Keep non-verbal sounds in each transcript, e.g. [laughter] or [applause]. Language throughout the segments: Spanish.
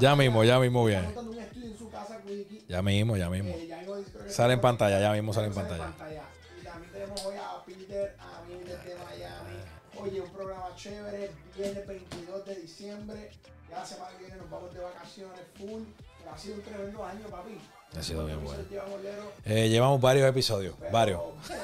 Ya mismo, ya mismo viene. Ya mismo, ya mismo. Eh, Sale en pantalla, ya mismo sale en pantalla. Y también tenemos hoy a Peter, a mí desde Miami. Oye, un programa chévere. Viene el 22 de diciembre. Ya la semana que viene nos vamos de vacaciones full. Pero ha sido un tremendo año, papi. Ha sido bien bueno. Llevamos, Eh, llevamos varios episodios, pero- varios. [laughs]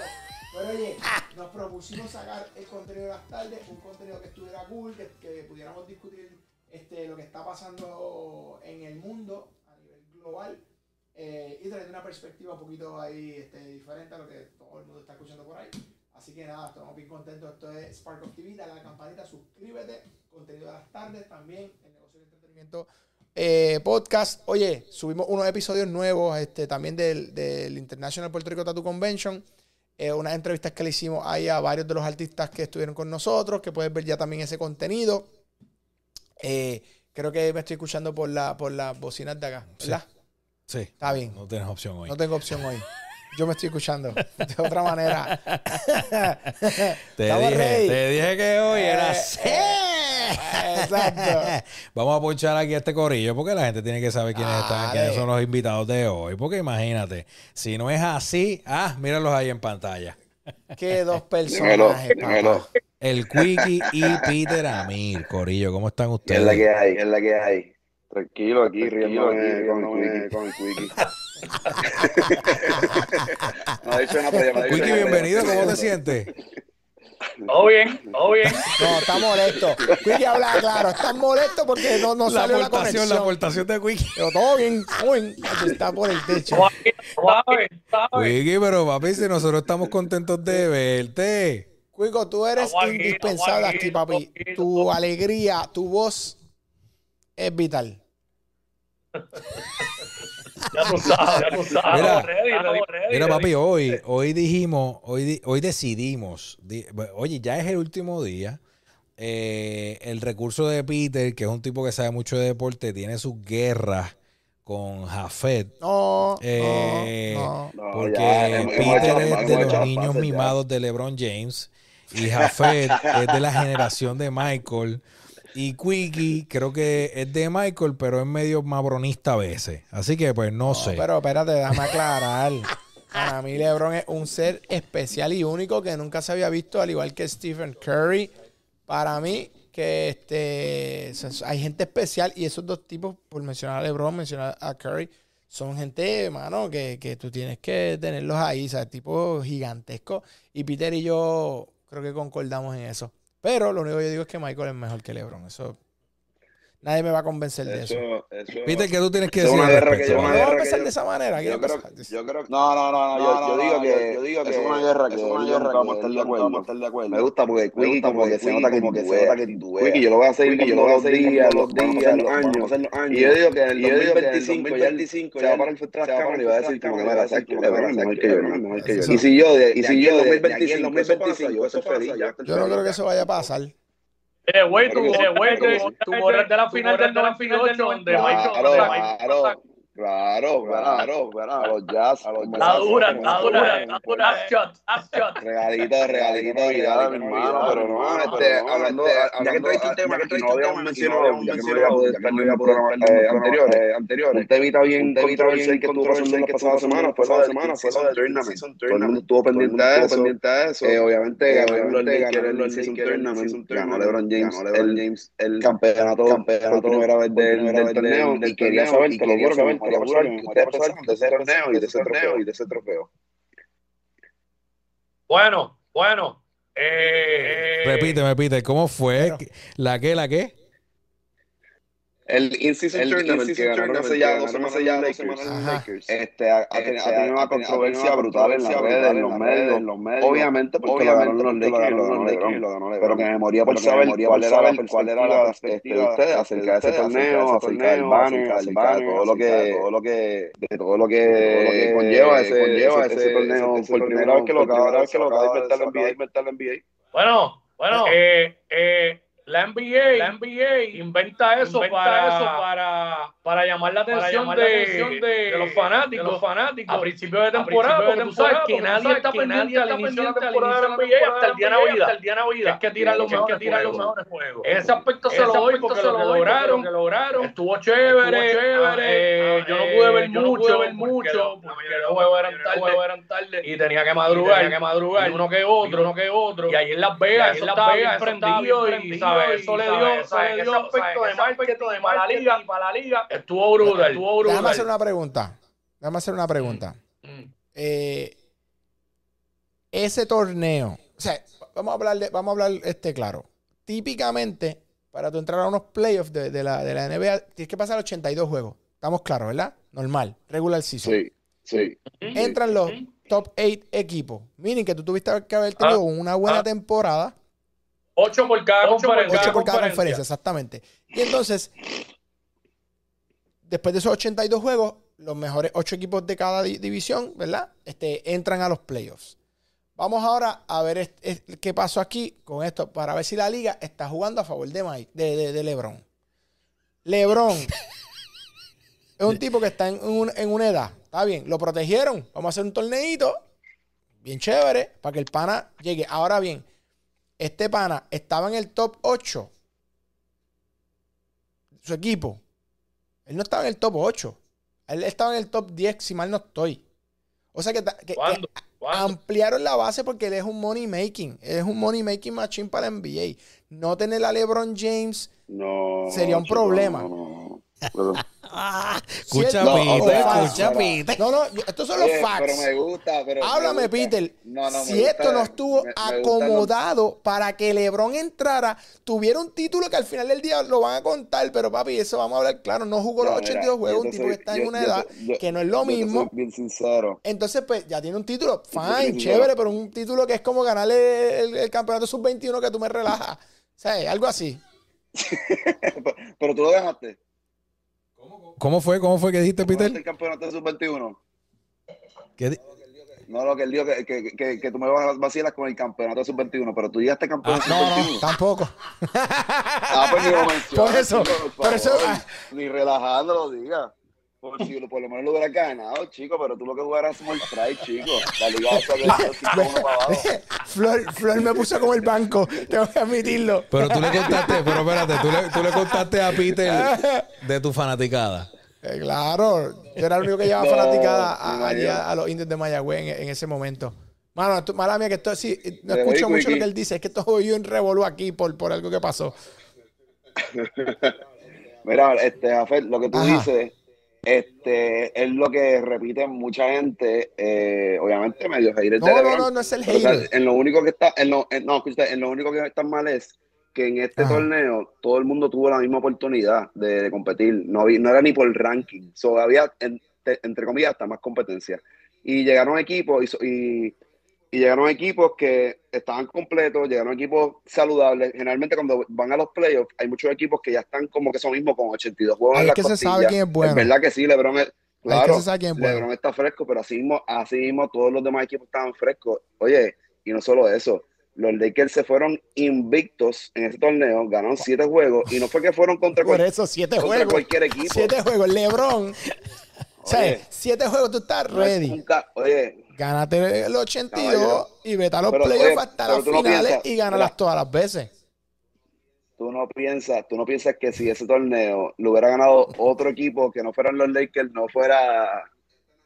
Pero, pero, oye, nos propusimos sacar el contenido de las tardes, un contenido que estuviera cool, que, que pudiéramos discutir este, lo que está pasando en el mundo a nivel global eh, y traer una perspectiva un poquito ahí este, diferente a lo que todo el mundo está escuchando por ahí. Así que nada, estamos bien contentos. Esto es Spark of TV, dale a la campanita, suscríbete, contenido de las tardes también, el negocio del entretenimiento eh, podcast. Oye, subimos unos episodios nuevos este, también del, del International Puerto Rico Tattoo Convention. Eh, unas entrevistas que le hicimos ahí a varios de los artistas que estuvieron con nosotros, que puedes ver ya también ese contenido. Eh, creo que me estoy escuchando por, la, por las bocinas de acá, Sí. ¿verdad? Sí. Está bien. No tienes opción hoy. No tengo opción hoy. Yo me estoy escuchando de otra manera. [laughs] Te dije, te dije que hoy era Eh, así. eh, exacto. [laughs] Vamos a ponchar aquí a este corillo porque la gente tiene que saber quiénes están, quiénes son los invitados de hoy. Porque imagínate, si no es así, ah, míralos ahí en pantalla. Qué dos Dímelo, personajes, dímelo. papá. El Quickie y Peter Amir, Corillo, ¿cómo están ¿Qué es la ustedes? que hay? ¿Qué es la que hay? Tranquilo, aquí riéndome con el Quickie. Con el [laughs] Quickie. no Quickie, bienvenido, ¿cómo te sientes? Todo bien, todo bien. No, está molesto. Quickie habla claro. Está molesto porque no, no La salió la aportación, conexión. la aportación de Quickie. Pero todo bien, todo bien. Está por el techo. Quickie, pero papi, si nosotros estamos contentos de verte. Cuico, tú eres indispensable aquí, papi. Tu alegría, tu voz es vital. [laughs] Ya tú sabes, ya tú sabes. Mira. Estamos ready, ready, ready, Mira, ready. papi, hoy, hoy dijimos, hoy, hoy decidimos, di- oye, ya es el último día. eh, el recurso de Peter, que es un tipo que sabe mucho de deporte, tiene sus guerras con Jafet. No, Eh, no, no. Porque ya, hemos- hemos Peter es hemos de los niños ya. mimados de LeBron James. Y Jafet es de la generación de Michael. Y Quickie creo que es de Michael, pero es medio mabronista a veces. Así que pues no, No, sé. Pero espérate, déjame aclarar. Para mí LeBron es un ser especial y único que nunca se había visto, al igual que Stephen Curry. Para mí, que este hay gente especial y esos dos tipos, por mencionar a LeBron, mencionar a Curry, son gente, mano, que, que tú tienes que tenerlos ahí, o sea, tipo gigantesco. Y Peter y yo creo que concordamos en eso. Pero lo único que yo digo es que Michael es mejor que LeBron. Eso nadie me va a convencer de eso. Eso, eso. Peter, ¿qué tú tienes que decir una guerra que yo- No, no a guerra que de esa manera. ¿qué Yo creo, empezar? yo creo no, no, no, no, yo, yo digo que, yo digo que es una guerra que es una guerra nunca vamos a que estar de vamos a acuerdo. estar de acuerdo. Me gusta porque Me Quickie gusta como porque que se nota que como que tú se nota que yo lo voy a hacer Quickie, yo lo voy a los días, los años. los años. Y yo digo que en el Y yo digo que en el 2025 ya él 2025 se va a parar frente a las cámaras y va a decir como que mira, sabes que mejor que yo, LeBron es mejor que yo. Y si yo, de, Y si yo en en 2025 yo pasa, feliz, yo no creo que eso vaya a pasar. Eh, güey, sí. eh, güey, tú, sí. tú borras de la final del 98 donde Claro, Michael, donde Michael- claro, claro, claro, a los jazz, a los Está dura, está dura, está dura. Up shot, up shot. Regalito, regalito, regalito, mi hermano, pero no, este, hablando, ya que traiste un tema que no habíamos mencionado, ya que no había podido estar en los programas eh, anteriores, anteriores, un temita bien, temita bien que estuvo pasando en las pasadas semanas, fue de semana, fue lo de Tournament, todo el mundo estuvo pendiente a eso, pendiente a eso, eh, obviamente ganó el Season Tournament, ganó LeBron James, LeBron James, el campeonato, campeonato primera vez del, del torneo, y quería saber, te lo juro, saber, de ese torneo y de ese torneo y de ese trofeo. Bueno, bueno. Eh, Repíteme, Peter, ¿cómo fue? ¿La qué, la qué? El in-season El tournament in-season que ganaron hace ya dos semanas ya Lakers. Este, ha, ha Este, tenido, ha tenido una controversia brutal en las controversia redes, en brutal los medios. en los medios. Obviamente porque lo Obviamente ganaron los Lakers y lo ganaron ganó los Lakers y LeBron. lo ganó Pero LeBron. que me moría por Pero que me saber moría cuál por era la saber cuál era la perspectiva de ustedes de acerca de ese torneo, acerca del banner, acerca de todo lo que, todo lo que de todo lo que, conlleva ese, torneo por primera vez que lo acaba de inventar la. NBA. Bueno, bueno, eh, eh, la NBA, la NBA inventa eso, para, eso para, para llamar la atención, llamar de, la atención de- de los fanáticos, de los fanáticos a principios de temporada, porque tú sabes que nadie está pendiente al está inicio de la pendiente al temporada de inicio de la NBA hasta el día de Navidad. hasta el día Navidad. Es que tiran los Es que mejores tiran los juegos. mejores juegos. En ese aspecto se lo doy porque lo lograron, lograron estuvo chévere, chévere. eh, yo no Eh, pude ver yo no mucho, pude ver porque mucho, porque los juegos eran tarde y tenía que madrugar, tenía que madrugar. y uno que otro, uno que otro. y ahí en Las Vegas, en Las estaba Vegas, prendido, y ¿sabes? eso le dio, ese aspecto de de marketing marketing para la liga, para la liga estuvo brutal, estuvo brutal. Déjame hacer una pregunta. Déjame hacer una pregunta. Mm. Eh, ese torneo, o sea, vamos a hablar, de- vamos a hablar este claro. Típicamente, para tú entrar a unos playoffs de, de la, de la NBA, tienes que pasar 82 juegos. Estamos claros, ¿verdad? Normal, regular season. Sí, sí. Entran los top 8 equipos. Miren que tú tuviste que haber tenido una buena ah. temporada. Ocho por cada Ocho por conferencia. 8 por cada conferencia. conferencia, exactamente. Y entonces, después de esos 82 juegos, los mejores 8 equipos de cada di- división, ¿verdad? Este, entran a los playoffs. Vamos ahora a ver qué pasó aquí con esto, para ver si la liga está jugando a favor de, Mike, de, de- de LeBron. LeBron [laughs] es un tipo que está en, un- en una edad. Está bien, lo protegieron. Vamos a hacer un torneito bien chévere para que el pana llegue. Ahora bien, este pana estaba en el top 8. Su equipo. Él no estaba en el top 8. Él estaba en el top 10, si mal no estoy. O sea que, ta- que- que ¿Cuándo? ¿Cuándo? ampliaron la base porque él es un money making. Él es un money making machine para la NBA. No tener a LeBron James. No. Sería un chico, problema. No, no. Pero, ¿cierto Escucha, No, Peter, escucha, Peter. No, no, estos son los oye, facts. pero me gusta. Pero Háblame, me gusta. Peter. No, no, me si gusta- esto no estuvo me- me gustan los- acomodado para que LeBron entrara, tuviera un título que al final del día lo van a contar, pero papi, eso vamos a hablar claro. No jugó los No, mira, 82 juegos, un tipo que está en una yo edad yo- que no es lo yo te soy mismo. bien sincero. Entonces, pues ya tiene un título, fine, chévere, sincero. pero un título que es como ganarle el, el campeonato sub-21 que tú me relajas. O sea, algo así. [laughs] pero tú lo dejaste. ¿Cómo fue? ¿Cómo fue que dijiste, ¿Tú ganaste el campeonato de sub-21? ¿Qué No, lo que él dijo que, que, que, que tú me vas a vacilar con el campeonato de sub-21, pero tú llegaste campeón Ah, no, no, sub-21. tampoco. Ah, pues ni lo mencionas, [laughs] Por eso, por por eso, favor. ah. Ni relajando lo diga. Por si por lo menos lo hubieras ganado, chico, pero tú lo que jugaras Small Fry, chico. La liga esa de 5-1 para abajo. [laughs] Flor, Flor me puso como el banco, tengo que admitirlo. Pero tú le contaste, pero espérate, tú le, tú le contaste a Peter [laughs] de tu fanaticada. Eh, claro, yo era el único que llevaba [laughs] No, fanaticada a, imagino. a, a los indios de Mayagüez en, en ese momento. Mano, esto- mala mía que esto sí, no escucho mucho lo que él dice, es que esto yo en revolú aquí por, por algo que pasó. Mira, este, Jafet, lo que tú Ajá. dices, este, es lo que repite mucha gente, eh, obviamente medio haters No, de no, LeBron. no, no es el Pero, o sea, hater. en lo único que está, en lo, en- no, escucha, en lo único que está mal es que en este Ajá. torneo todo el mundo tuvo la misma oportunidad de, de competir. No, no era ni por ranking. So, había, en- te- entre comillas, hasta más competencia. Y llegaron equipos y, y, y llegaron equipos que estaban completos, llegaron equipos saludables. Generalmente cuando van a los playoffs hay muchos equipos que ya están como que son mismos con 82 juegos Ahí en es la que se sabe quién es bueno. Es verdad que sí, LeBron es, Ahí es que claro, bueno. LeBron está fresco, pero así mismo, así mismo todos los demás equipos estaban frescos. Oye, y no solo eso, los Lakers se fueron invictos en ese torneo, ganaron siete juegos y no fue que fueron contra, Por eso, siete contra juegos. cualquier equipo. Siete juegos. LeBron. O sea, siete juegos, tú estás no es ready. un Oye, Gánate el 82 Caballero. y vete a los Pero, playoffs oye, hasta las no finales piensas- y gánalas mira. todas las veces. tú no piensas, tú no piensas que si ese torneo lo hubiera ganado otro equipo que no fueran los Lakers, no fuera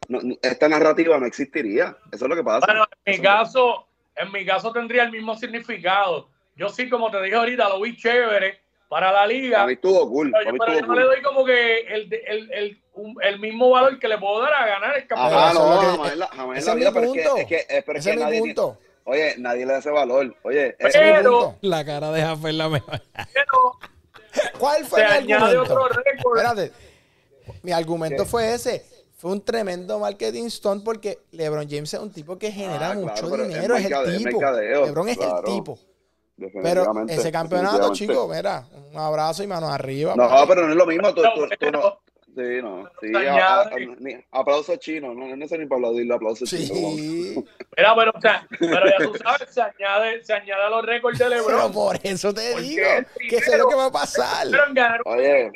no- esta narrativa no existiría. Eso es lo que pasa. Bueno, en mi Eso- caso, en mi caso tendría el mismo significado. Yo sí, como te dije ahorita, lo vi chévere para la liga. Para mí estuvo cool. Pero para yo, mí pero estuvo yo no le doy como que el, el, el, un- el mismo valor que le puedo dar a ganar el campeonato. Eso no, que- jamás en la, jamás vida, pero que, punto. es que, es, que es mi nadie, punto. oye, nadie le da ese valor. Oye, Pero- es- Ese es mi punto. La cara de Jaffer la mejor. Pero [laughs] ¿Cuál fue mi argumento? otro récord. Espérate. Mi argumento ¿Qué? fue ese. Fue un tremendo marketing stunt porque LeBron James es un tipo que genera Ah, claro, mucho dinero, es, el es tipo. LeBron es claro. el tipo. Pero ese campeonato, chicos, mira, un abrazo y manos arriba. No, pero no es lo mismo. Tú, No, tú- tú pero- no. Sí, no. Sí, a- a- añade. a- ni- aplausos chinos. No, no sé ni para aplaudirle aplausos chinos. Sí. Mira, pero, o sea, pero ya tú sabes, se añade, se añade a los récords de Pero LeBron. por eso te digo que eso es lo que va a pasar. Pero en ganar un Oye,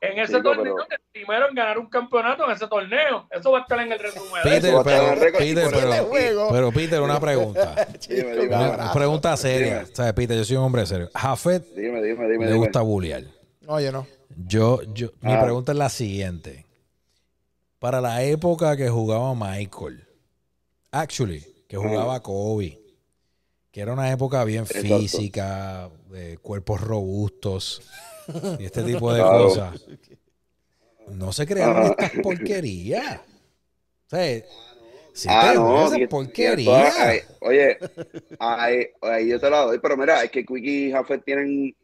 en ese chico, torneo, pero- el primero en ganar un campeonato en ese torneo. Eso va a estar en el resumen. Peter, el pero. Peter, pero, Este juego. pero Peter, una pregunta. [laughs] Dime, Una pregunta seria. ¿Sabes, Peter? Yo soy un hombre serio. Jafet dime, dime, dime. le dime. gusta bullear. No, yo no. Yo, yo, mi Ah. pregunta es la siguiente. Para la época que jugaba Michael, actually, que jugaba Kobe, que era una época bien Exacto. física, de cuerpos robustos y este tipo de Claro. cosas, no se crearon Ajá. estas porquerías. O sea, si Ah, te no, esas y porquerías. oye, ahí, ahí yo te la doy, pero mira, es que Quickie y Jafet tienen,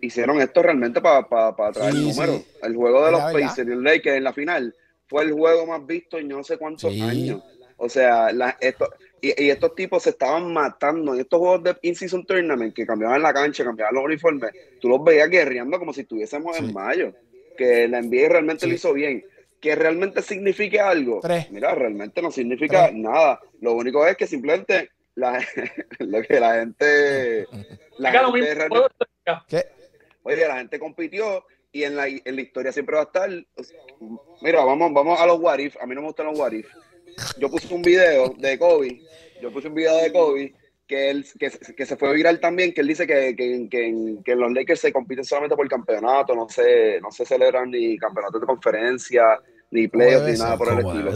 hicieron esto realmente para traer Sí, números. sí. El juego de los. Pacers y el Lakers en la final fue el juego más visto en no sé cuántos Sí. años. O sea, la- esto, y, y estos tipos se estaban matando en estos juegos de In-Season Tournament que cambiaban la cancha, cambiaban los uniformes. Tú los veías guerreando como si estuviésemos en mayo. Que la NBA realmente lo hizo bien. Que realmente signifique algo. Tres. Mira, realmente no significa Tres. nada. Lo único es que simplemente la, [laughs] lo que la gente. La gente. Oye, la gente compitió y en la, en la historia siempre va a estar. Mira, vamos, vamos a los what if. A mí no me gustan los what if. Yo puse un video de Kobe. Yo puse un video de Kobe que, él, que, que se fue viral también, que él dice que, que, que, en- que en los Lakers se compiten solamente por campeonato, no se, no se celebran ni campeonatos de conferencia, ni playoffs, ni nada por el estilo.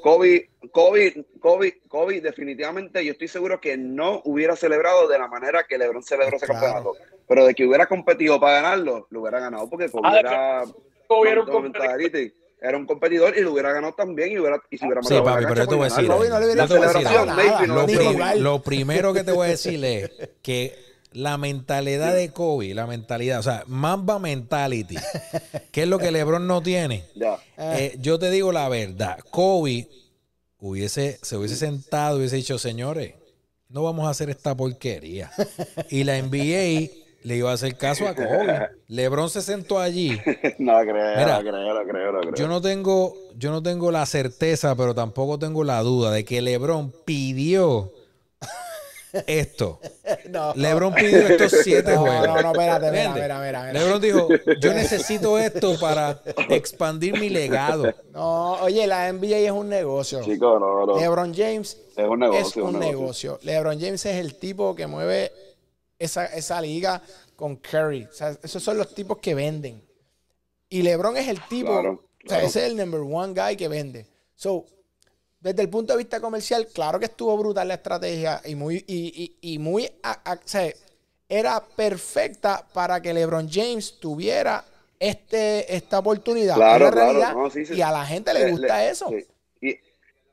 Kobe, Kobe, Kobe, Kobe, definitivamente yo estoy seguro que no hubiera celebrado de la manera que LeBron celebró ese Claro. campeonato. Pero de que hubiera competido para ganarlo, lo hubiera ganado porque Kobe Ah, era, Kobe era un competidor. mentality, era un competidor y lo hubiera ganado también y, hubiera, y se hubiera Sí, mandado papi, pero yo te voy a decir. no le te voy a nada, Lo, prim- primero que te voy a decir es que la mentalidad de Kobe, la mentalidad, o sea, Mamba mentality, que es lo que LeBron no tiene. Eh, yo te digo la verdad, Kobe hubiese, se hubiese sentado y hubiese dicho, señores, no vamos a hacer esta porquería. Y la NBA le iba a hacer caso a Kobe. [laughs] LeBron se sentó allí. No lo creo, Mira, no lo creo, no lo creo, no lo creo. Yo no tengo, yo no tengo la certeza, pero tampoco tengo la duda de que LeBron pidió esto. [laughs] No. LeBron pidió estos siete [laughs] No, juegos. no, no, espérate, mira, mira, mira. LeBron dijo, yo necesito esto para expandir mi legado. No, oye, la NBA es un negocio. Chico, no, no. LeBron James Es un negocio. es un negocio. LeBron James es el tipo que mueve esa, esa liga con Curry. O sea, esos son los tipos que venden. Y LeBron es el tipo, Claro, o sea, ese es el number one guy que vende. So, desde el punto de vista comercial, claro que estuvo brutal la estrategia y muy, y, y- y muy, a- a- o sea, era perfecta para que LeBron James tuviera este, esta oportunidad. Claro, realidad, No, sí, sí. Y a la gente le Le- gusta le- eso. sí.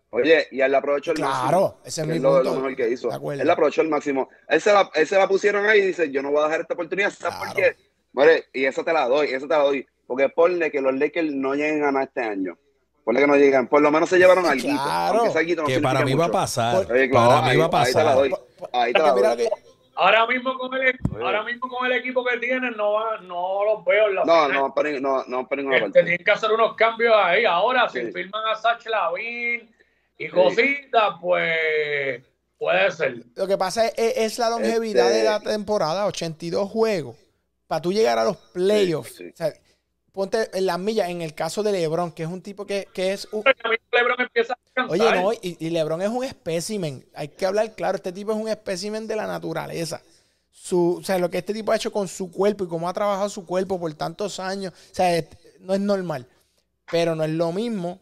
Oye, y él le aprovechó el Claro, máximo. ese es mi lo, punto. lo mejor que hizo. Él le aprovechó el máximo. Él se, la, él se la pusieron ahí y dice, yo no voy a dejar esta oportunidad. ¿Sabes por Claro. qué? More, y eso te la doy, eso te la doy. Porque ponle que los Lakers no lleguen a ganar este año. Ponle que no lleguen. Por lo menos se llevaron algo. Claro. No Que para mí va a pasar. Oye, claro, Para mí ahí- va a Ahí te la pasar. doy. Ahí te la Porque mira doy. lo que- Ahora mismo con el, ahora mismo con el equipo que tienen no va, no los veo en la No, final. no, pero no, no, ninguna Este, parte. tienen que hacer unos cambios ahí. Ahora, si Sí. firman a Sach Lavin y cositas, pues puede ser. Lo que pasa es, es- es la longevidad Este- de la temporada, 82 juegos. Para tú llegar a los playoffs, Sí, sí. o sea, ponte en las millas, en el caso de LeBron, que es un tipo que, que es... un- LeBron empieza a cansar. oye, no, y, y LeBron es un espécimen. Hay que hablar claro, este tipo es un espécimen de la naturaleza. Su, o sea, lo que este tipo ha hecho con su cuerpo y cómo ha trabajado su cuerpo por tantos años, o sea, es- no es normal. Pero no es lo mismo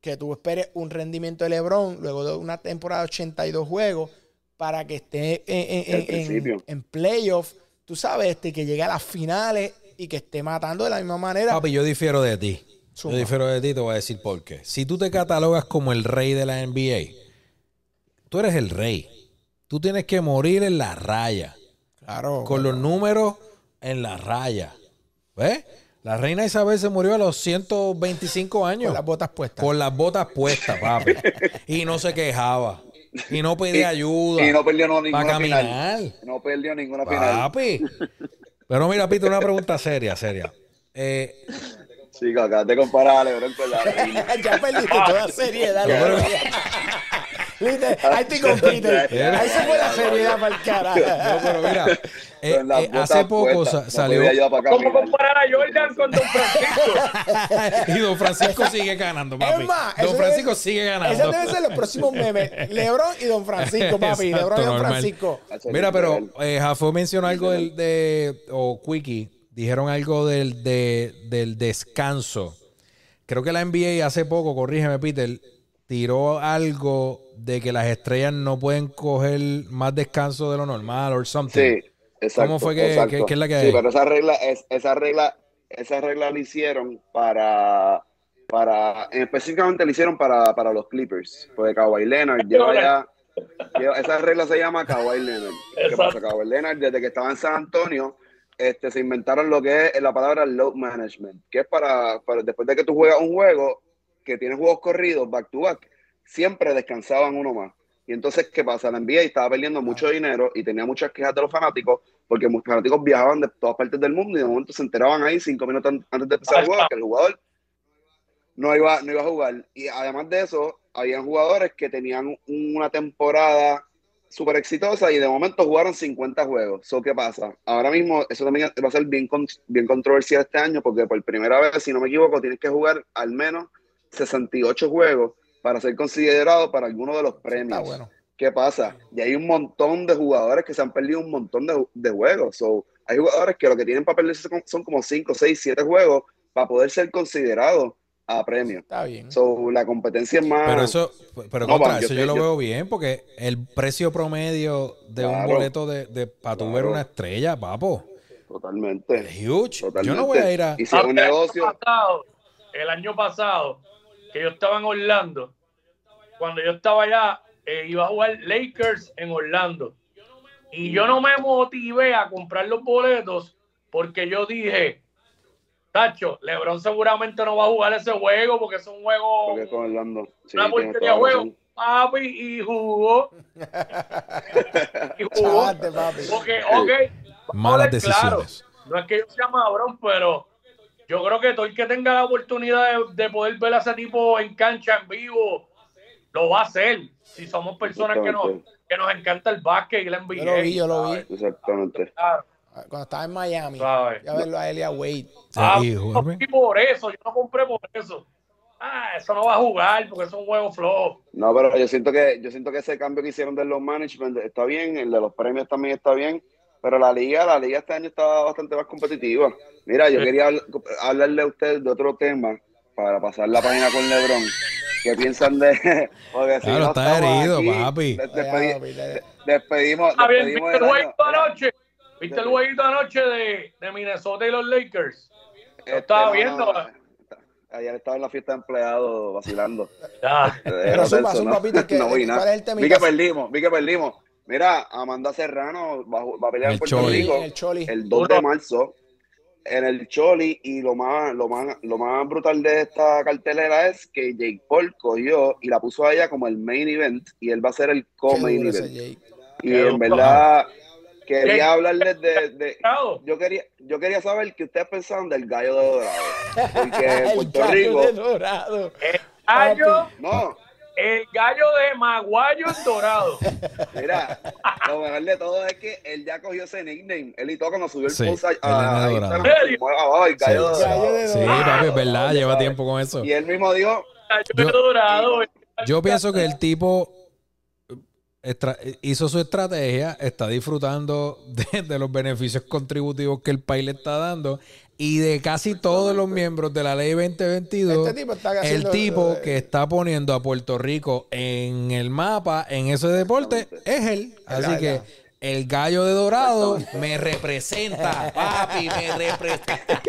que tú esperes un rendimiento de LeBron luego de una temporada de 82 juegos para que esté en, en, en- en playoff, tú sabes, este, que llegue a las finales y que esté matando de la misma manera. Papi, yo difiero de ti. Yo difiero de ti, te voy a decir por qué. Si tú te catalogas como el rey de la NBA, tú eres el rey. Tú tienes que morir en la raya, claro. con los números en la raya. ¿Ves? La reina Isabel se murió a los 125 años. con las botas puestas. Con las botas puestas, papi. [laughs] y no se quejaba. Y no pedía ayuda. Y no perdió no, ninguna para final. caminar. No perdió ninguna final. Papi. Pero mira, Pito, una pregunta seria, seria. Eh, Chico, acá te comparas a LeBron con la [laughs] reina. ya perdiste toda seriedad. Ahí estoy con Peter. Ahí se fue la seriedad para el carajo. No, pero mira, eh, eh, hace poco sa- salió ¿Cómo comparar a Jordan con Don Francisco? [laughs] y Don Francisco sigue ganando, papi. Es más, Don Francisco debe- sigue Esos ganando. deben ser los próximos memes. Lebron y Don Francisco, [laughs] papi. Exacto, Lebron y Don normal. Francisco. Mira, pero eh, Jafo mencionó algo del, de, o Quickie, dijeron algo del, de- del descanso. Creo que la NBA hace poco, corrígeme Peter, tiró algo de que las estrellas no pueden coger más descanso de lo normal o something. Sí, exacto. ¿Cómo fue que- que- que es la que Sí, hay? pero esa regla, es, esa regla, esa regla la hicieron para, para, específicamente la hicieron para, para los Clippers, porque Kawhi Leonard lleva ya, lleva- esa regla se llama Kawhi Leonard. ¿Qué pasa? Kawhi Leonard, desde que estaba en San Antonio, este, se inventaron lo que es la palabra load management, que es para, para después de que tú juegas un juego, que tienes juegos corridos, back to back, siempre descansaban uno más. Y entonces, ¿qué pasa? La NBA estaba perdiendo mucho dinero y tenía muchas quejas de los fanáticos porque muchos fanáticos viajaban de todas partes del mundo y de momento se enteraban ahí cinco minutos an- antes de empezar el juego que el jugador no iba, no iba a jugar. Y además de eso, habían jugadores que tenían una temporada súper exitosa y de momento jugaron 50 juegos. So, ¿Qué pasa? Ahora mismo eso también va a ser bien, bien controversial este año porque por primera vez, si no me equivoco, tienes que jugar al menos 68 juegos para ser considerado para alguno de los premios. Bueno. ¿Qué pasa? Y hay un montón de jugadores que se han perdido un montón de, de juegos. So, hay jugadores que lo que tienen para perderse son, son como 5, 6, 7 juegos para poder ser considerados a premio. Está bien. So, la competencia es más. Pero eso, pero No, contra, yo eso yo, lo yo- veo bien porque el precio promedio de un Claro. boleto de, de para tu ver Claro. una estrella, papo, Totalmente. es huge. Totalmente. Yo no voy a ir a Y si es un El año negocio. pasado- el año pasado, que yo estaba en Orlando, cuando yo estaba allá, eh, iba a jugar Lakers en Orlando. Y yo no me motivé a comprar los boletos porque yo dije, Tacho, LeBron seguramente no va a jugar ese juego porque es un juego, Porque con Orlando. Sí, una porquería la juego. razón. Papi, y jugó. [laughs] y jugó. Chavate, papi. Porque, ok, malas ver claro, decisiones. no es que yo sea mabrón, pero yo creo que todo el que tenga la oportunidad de, de poder ver a ese tipo en cancha, en vivo, lo va a hacer. Si somos personas que nos, que nos encanta el básquet y la NBA. Yo lo vi, yo lo vi. ¿sabes? Exactamente. Claro, Cuando estaba en Miami. ¿sabes? Ya verlo a a Wade. Ah, Sí, yo no fui por eso, yo no compré por eso. Ah, eso no va a jugar porque es un juego flojo. No, pero yo siento que yo siento que ese cambio que hicieron de los management está bien, el de los premios también está bien, pero la liga, la liga este año está bastante más competitiva. Mira, yo Sí. quería habl- hablarle a ustedes de otro tema para pasar la página con LeBron. ¿Qué piensan de [laughs] porque si Claro, no está herido, aquí, papi. des- despedi- despedimos, Ah, bien, despedimos ¿Viste el jueguito anoche? ¿Viste el jueguito anoche de, de Minnesota y los Lakers? este, estaba no, viendo. no, Ayer estaba en la fiesta de empleados vacilando. Ya. Pero zumba, Eso, zumba, Peter, [laughs] que- no vi nada. ¿cuál es el Vi que perdimos, vi que perdimos. Mira, Amanda Serrano va, va a pelear El en Puerto Choli. Rico el Choli. el 2 de marzo en el Choli y lo más, lo más, lo más brutal de esta cartelera es que Jake Paul cogió y la puso a ella como el main event y él va a ser el co-main event. Jake. Y Qué en verdad quería hablarles de, de- yo quería, yo quería saber qué ustedes pensaban del gallo de Dorado. Porque en [laughs] El Puerto gallo Rico, de dorado. El gallo, no, el gallo de Maguayo en Dorado. Mira, lo mejor de todo es que él ya cogió ese nickname. Él y todo cuando subió el Sí, post a, el a- Instagram, el gallo Sí. dorado. Sí, papi, es verdad, lleva sabes. tiempo con eso. Y él mismo dijo, Gallo Yo- Dorado. Yo pienso que el tipo estra- hizo su estrategia, está disfrutando de, de los beneficios contributivos que el país le está dando y de casi todos los miembros de la ley 2022. Este tipo está el tipo que está poniendo a Puerto Rico en el mapa, en ese deporte, es él. Así que el gallo de dorado [laughs] me representa, papi, me representa.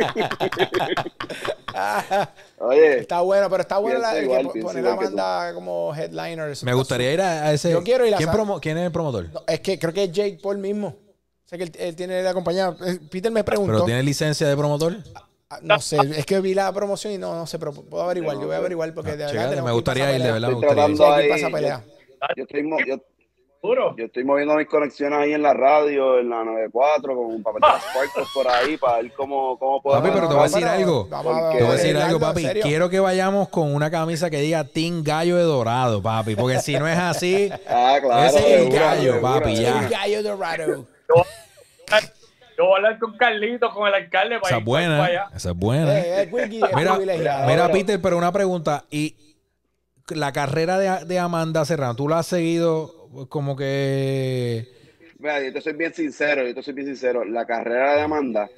[laughs] oye, Está bueno, pero está bueno la, igual, que poner a igual que tú. Amanda como headliner. Me gustaría ir a, a ese. Yo quiero ir a ¿Quién, promo- ¿Quién es el promotor? No, es que creo que es Jake Paul mismo. Sé que él, él tiene la compañía. Eh, Peter me preguntó. ¿Pero tiene licencia de promotor? Ah, No sé, es que vi la promoción y no, no sé, pero puedo averiguar. Yo voy a averiguar porque de verdad Chécate, me gustaría ir, de verdad me estoy gustaría ir. pelea. Yo, yo estoy, mo- yo, Duro. Yo estoy moviendo mis conexiones ahí en la radio, en la 94, con un papel de las puertas por ahí para ver cómo, cómo podemos. Papi, pero te voy a decir algo. Te voy a decir algo, papi. Quiero que vayamos con una camisa que diga Team Gallo de Dorado, papi. Porque si no es así, Ah, claro. Ese es el seguro, gallo, papi, ya. El gallo dorado. Yo voy a hablar con Carlito, con el alcalde para esa es buena. allá. Esa es buena. Eh, es wiki, es Mira, Peter, pero una pregunta. Y la carrera de, de Amanda Serrano, ¿tú la has seguido como que. Mira, yo te soy bien sincero, yo te soy bien sincero. La carrera de Amanda,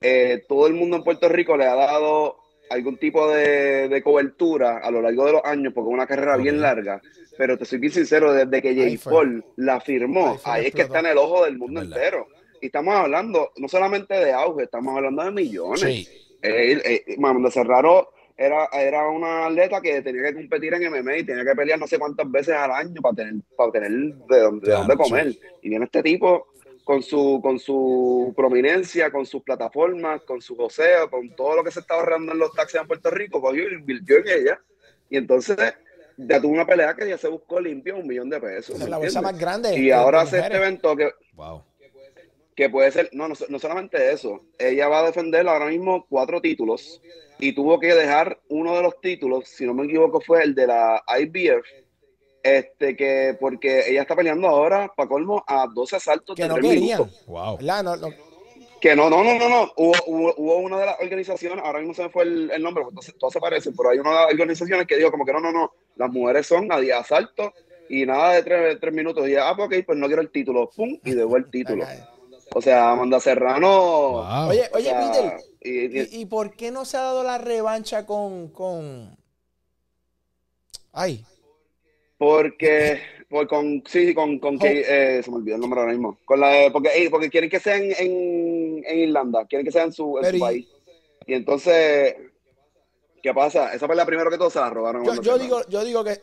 eh, todo el mundo en Puerto Rico le ha dado algún tipo de, de cobertura a lo largo de los años, porque es una carrera bien larga. Pero te soy bien sincero, desde que fue. Paul la firmó, Ahí es que está en el ojo del mundo entero. Y estamos hablando no solamente de auge, estamos hablando de millones. Sí. Eh, eh, Amanda Serrano era, era una atleta que tenía que competir en MMA y tenía que pelear no sé cuántas veces al año para tener, para tener de, dónde- de Claro, dónde comer. Y viene este tipo con su, con su prominencia, con sus plataformas, con su joseo, con todo lo que se está ahorrando en los taxis en Puerto Rico, cogió y invirtió en ella. Y entonces ya tuvo una pelea que ya se buscó limpio un millón de pesos. Esa es ¿me la bolsa más grande. Y ahora hace este evento que, Wow. Que puede ser, no, no, no solamente eso, ella va a defender ahora mismo cuatro títulos y tuvo que dejar uno de los títulos, si no me equivoco fue el de la IBF, este que porque ella está peleando ahora, para colmo, a 12 asaltos Que de no tres querían. minutos. Wow. ¿Verdad? No, no. Que no, no, no, no, no. Hubo, hubo, hubo una de las organizaciones, ahora mismo se me fue el, el nombre, porque todos, se parecen, pero hay una de las organizaciones que dijo como que no, no, no, las mujeres son a 10 asaltos y nada de tres, tres minutos. Y ah, pues ok, pues no quiero el título, pum, y dejó el [laughs] título. O sea, Amanda Serrano. Wow. Oye, o oye, sea, Peter, y- y- ¿y, y por qué no se ha dado la revancha con. con... Ay, porque, por, con, sí, sí, con, con que, eh, se me olvidó el nombre ahora mismo. Con la, porque, eh, porque quieren que sea en, en, en Irlanda, quieren que sea en su, en su y- país. Y entonces, ¿qué pasa? Esa pelea primero que todo se la robaron. a yo, yo digo, yo digo que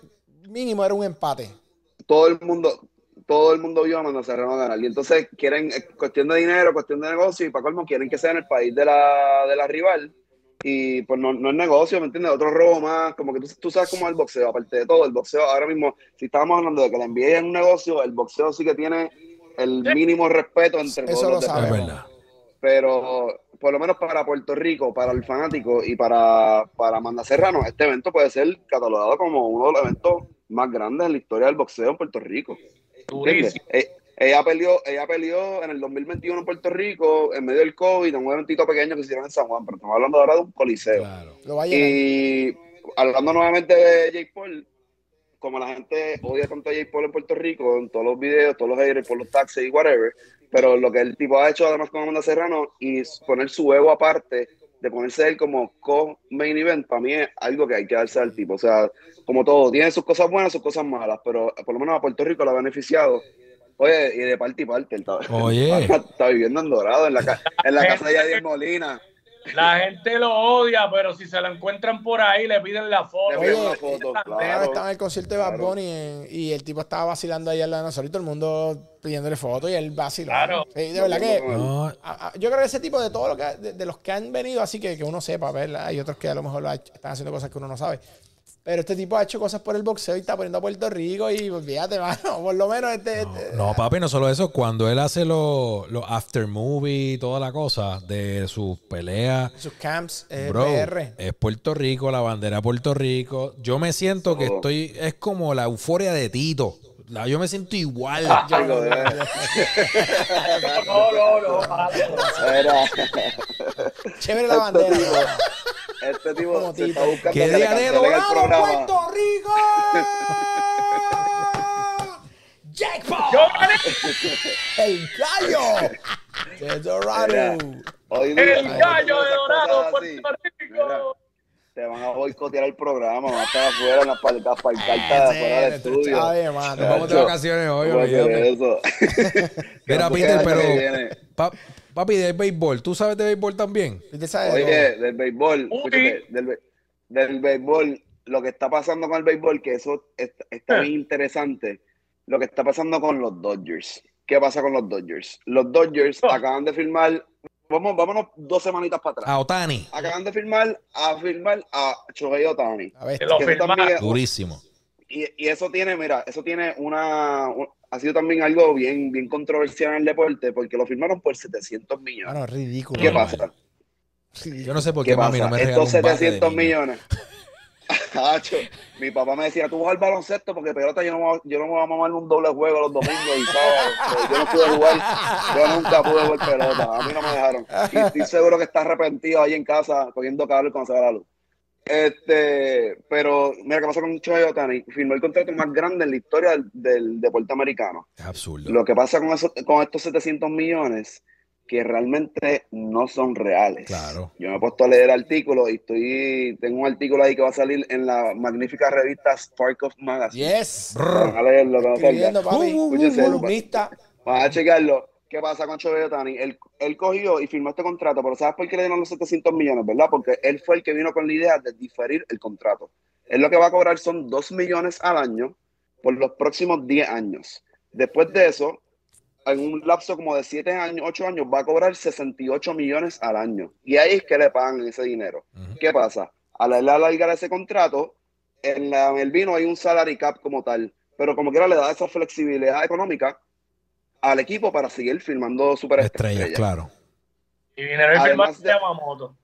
mínimo era un empate. todo el mundo, todo el mundo vio a Amanda Serrano ganar. Y entonces quieren, eh, cuestión de dinero, cuestión de negocio, y para colmo quieren que sea en el país de la, de la rival. Y pues no, no es negocio, ¿me entiendes? Otro robo más, como que tú, tú sabes cómo es el boxeo, aparte de todo, el boxeo ahora mismo, si estábamos hablando de que la NBA es un negocio, el boxeo sí que tiene el mínimo respeto entre Eso todos lo los Es sabemos. deportes. verdad. Pero por lo menos para Puerto Rico, para el fanático y para, para Amanda Serrano, este evento puede ser catalogado como uno de los eventos más grandes en la historia del boxeo en Puerto Rico. Eh, Ella peleó, ella peleó en el 2021 en Puerto Rico, en medio del COVID, en un eventito pequeño que hicieron en San Juan, pero estamos hablando ahora de un coliseo. Claro. Lo va a llenar. Y hablando nuevamente de Jake Paul, como la gente odia tanto a Jake Paul en Puerto Rico, en todos los videos, todos los haters, por los taxis y whatever, pero lo que el tipo ha hecho además con Amanda Serrano y poner su ego aparte, de ponerse él como co-main event, para mí es algo que hay que darse al tipo. O sea, como todo, tiene sus cosas buenas, sus cosas malas, pero por lo menos a Puerto Rico lo ha beneficiado. Oye, y de parte y parte, él está, Oye. [laughs] está viviendo en Dorado, en la, en la [laughs] casa de Yadier Molina. La gente lo odia, pero si se lo encuentran por ahí, le piden la foto. Le piden una foto, claro. estaba en el concierto de Bad. Bunny en- y el tipo estaba vacilando ahí al lado de nosotros y todo el mundo pidiéndole fotos y él vaciló. Claro. Sí, de verdad que. No, a- a- yo creo que ese tipo de todos lo que, de, de los que han venido, así que, que uno sepa, ¿verdad? Hay otros que a lo mejor lo ha están haciendo cosas que uno no sabe. Pero este tipo ha hecho cosas por el boxeo y está poniendo a Puerto Rico y pues, fíjate, [laughs] mano, por lo menos este. este- no, papi, no solo eso. Cuando él hace los los after movie y toda la cosa de sus peleas, sus camps, eh, bro, PR. es Puerto Rico, la bandera de Puerto Rico. Yo me siento que estoy, es como la euforia de Tito. La- yo me siento igual. Algo de- [laughs] No, no, no. [laughs] Chévere la bandera. tipo, bro. Este tipo se está buscando Que que diga de cancelen el ¡Dorado, programa. Puerto Rico! [laughs] Jack Paul, Yo gané. el gallo de Dorado. El gallo de Dorado, Puerto Rico. Te van a boicotear el programa, van a estar afuera en las pal- las pancartas Sí, afuera del este estudio. chave, mano. Nos vamos de vacaciones hoy, eso. [laughs] Mira, Peter, pero. pa- papi, de béisbol. ¿Tú sabes de béisbol también? ¿Viste esa- Oye, del béisbol, del, del béisbol, lo que está pasando con el béisbol, que eso está, está Eh. bien interesante, lo que está pasando con los Dodgers. ¿Qué pasa con los Dodgers? Los Dodgers Oh. acaban de firmar, vamos, vámonos dos semanitas para atrás. A Otani. Acaban de firmar a firmar a Shohei Otani. A ver, Que lo también Durísimo. y, y eso tiene, mira, eso tiene una, un- ha sido también algo bien, bien controversial en el deporte porque lo firmaron por 700 millones. Bueno, ridículo. ¿Qué pasa? Yo no sé por ¿Qué qué mami pasa? no me Estos un bate de 700 niño. millones. Hacho, mi papá me decía, tú vas al baloncesto porque pelota yo no, me voy a- yo no me voy a mamar un doble juego los domingos y sábados. Yo no pude jugar, yo nunca pude jugar pelota, a mí no me dejaron. Y estoy seguro que está arrepentido ahí en casa cogiendo cable cuando se va la luz. Este, pero mira qué pasó con Shohei Otani, firmó el contrato más grande en la historia del, del deporte americano. Es absurdo. Lo que pasa con, eso, con estos 700 millones, que realmente no son reales. Claro. Yo me he puesto a leer artículos y estoy, tengo un artículo ahí que va a salir en la magnífica revista Spark of Magazine. Yes. Van a leerlo, cuando salga. Uh, uh, uh, a checarlo. ¿Qué pasa con Shohei Otani? Él, él cogió y firmó este contrato, pero ¿sabes por qué le dieron los 700 millones, verdad? Porque él fue el que vino con la idea de diferir el contrato. Él lo que va a cobrar son 2 millones al año por los próximos 10 años. Después de eso, en un lapso como de 7 años, 8 años, va a cobrar 68 millones al año. Y ahí es que le pagan ese dinero. Ujú. ¿Qué pasa? Al alargar ese contrato, en, la, en el vino hay un salary cap como tal, pero como quiera le da esa flexibilidad económica al equipo para seguir firmando superestrellas. Estrellas, claro. Y Además firmaron de- Yamamoto.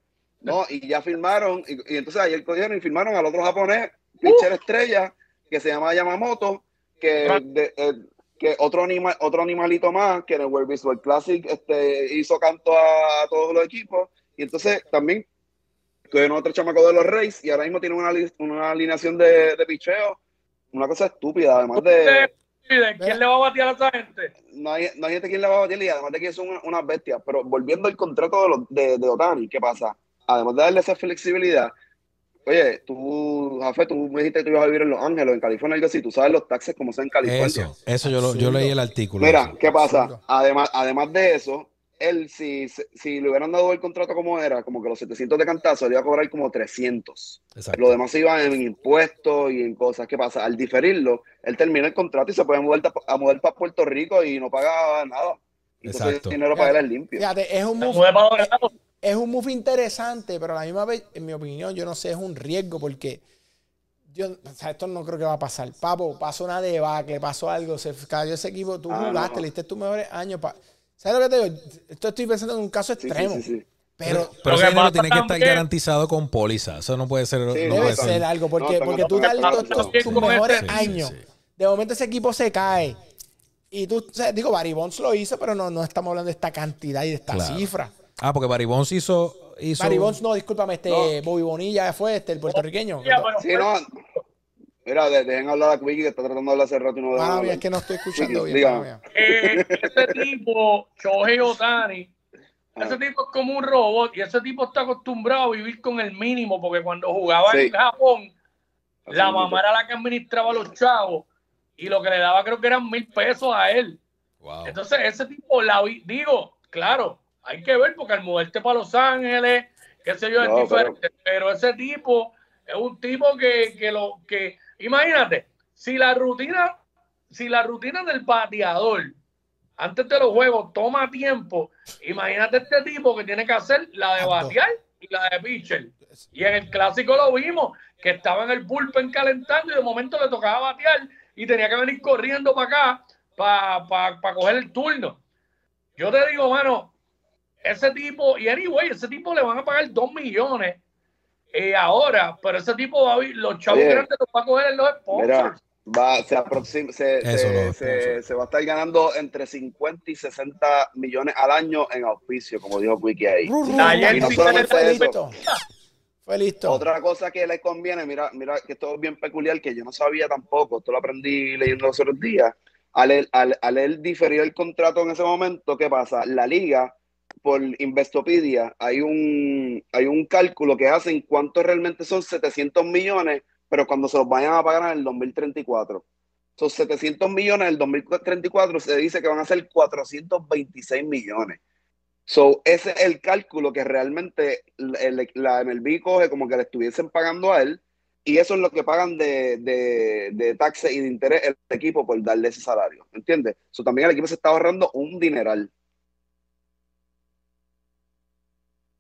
No, y ya firmaron, y, y entonces ayer cogieron y firmaron al otro japonés, pitcher estrella, que se llama Yamamoto, que, de- eh, que otro, anima, otro animalito más, que en el World Baseball Classic este, hizo canto a, a todos los equipos, y entonces también cogieron otro chamaco de los Reyes, y ahora mismo tiene una, una alineación de, de picheo, una cosa estúpida, además de... ¿Quién ¿Quién le va a batear a esa gente? no hay, no hay gente quien la va a batir y además de que son una- unas bestias. Pero volviendo al contrato de, de, de Otani, ¿qué pasa? Además de darle esa flexibilidad, oye, tú, Jafé, tú me dijiste que tú ibas a vivir en Los Ángeles, en California, algo así, tú sabes los taxes como son en California. Eso, eso yo, lo, yo leí el artículo. Mira. ¿qué pasa? Absurdo. Además, además de eso, él, si, si le hubieran dado el contrato como era, como que los 700 de cantazo, le iba a cobrar como 300. Exacto. Lo demás se iba en impuestos y en cosas. ¿Qué pasa? Al diferirlo, él termina el contrato y se puede mudar a mudar para Puerto Rico y no paga nada. Entonces Exacto. el dinero para él es limpio. Fíjate, es un move, Dorado. es un move interesante, pero a la misma vez, en mi opinión, yo no sé, es un riesgo porque yo, o sea, esto no creo que va a pasar. Papo, pasó una debacle, pasó algo, se cayó ese equipo, tú Ah, jugaste, no. le diste tus mejores años. pa- ¿Sabes lo que te digo? Esto estoy pensando en un caso Sí, sí, extremo, sí, sí. pero Pero ese que dinero tiene que estar también- garantizado con póliza. Eso no puede ser. Sí, no debe puede ser. algo, porque, No, porque tú que estar tus- mejores este. Años, sí. de momento ese equipo se cae. Y tú, o sea, digo, Barry Bonds lo hizo, pero no, no estamos hablando de esta cantidad y de esta Claro. cifra. Ah, porque Barry Bonds hizo. hizo Barry Bonds, no, discúlpame, este No. Bobby Bonilla fue este, el puertorriqueño. Sí, no. Mira, de- dejen hablar a Quickie que está tratando de hablar hace rato y no hablar. es que no estoy escuchando bien. eh, ese tipo, Shohei Otani, Ah. ese tipo es como un robot y ese tipo está acostumbrado a vivir con el mínimo porque cuando jugaba Sí. en Japón, Así la mamá era la que administraba a los chavos y lo que le daba creo que eran mil pesos a él. Wow. Entonces, ese tipo, la vi- digo, claro, hay que ver porque al moverte para Los Ángeles, qué sé yo, es diferente. Pero... ese tipo es un tipo que, que lo que, imagínate, si la rutina, si la rutina del bateador antes de los juegos toma tiempo, imagínate este tipo que tiene que hacer la de batear y la de pitcher. Y en el clásico lo vimos, que estaba en el bullpen calentando y de momento le tocaba batear y tenía que venir corriendo para acá para coger el turno. Yo te digo, mano, ese tipo, y anyway, ese tipo le van a pagar dos millones eh, ahora, pero ese tipo va a los chavos Oye, grandes los va a coger en los Mira, sponsors. va, se, aproxima, se, Eso, se, los se- se va a estar ganando entre 50 y 60 millones al año en auspicio, como dijo Quickie ahí. Ayer no solamente eso. Otra cosa que le conviene, mira, mira que esto es bien peculiar, que yo no sabía tampoco, esto lo aprendí leyendo los otros días. Al él, al, diferir el contrato en ese momento, ¿qué pasa? La liga, por Investopedia, hay un, hay un cálculo que hacen cuánto realmente son 700 millones, pero cuando se los vayan a pagar en el 2034. Son 700 millones en el 2034, se dice que van a ser 426 millones. So, ese es el cálculo que realmente el- la MLB coge como que le estuviesen pagando a él y eso es lo que pagan de, de, de taxes y de interés el equipo por darle ese salario, ¿entiendes? So, también el equipo se está ahorrando un dineral.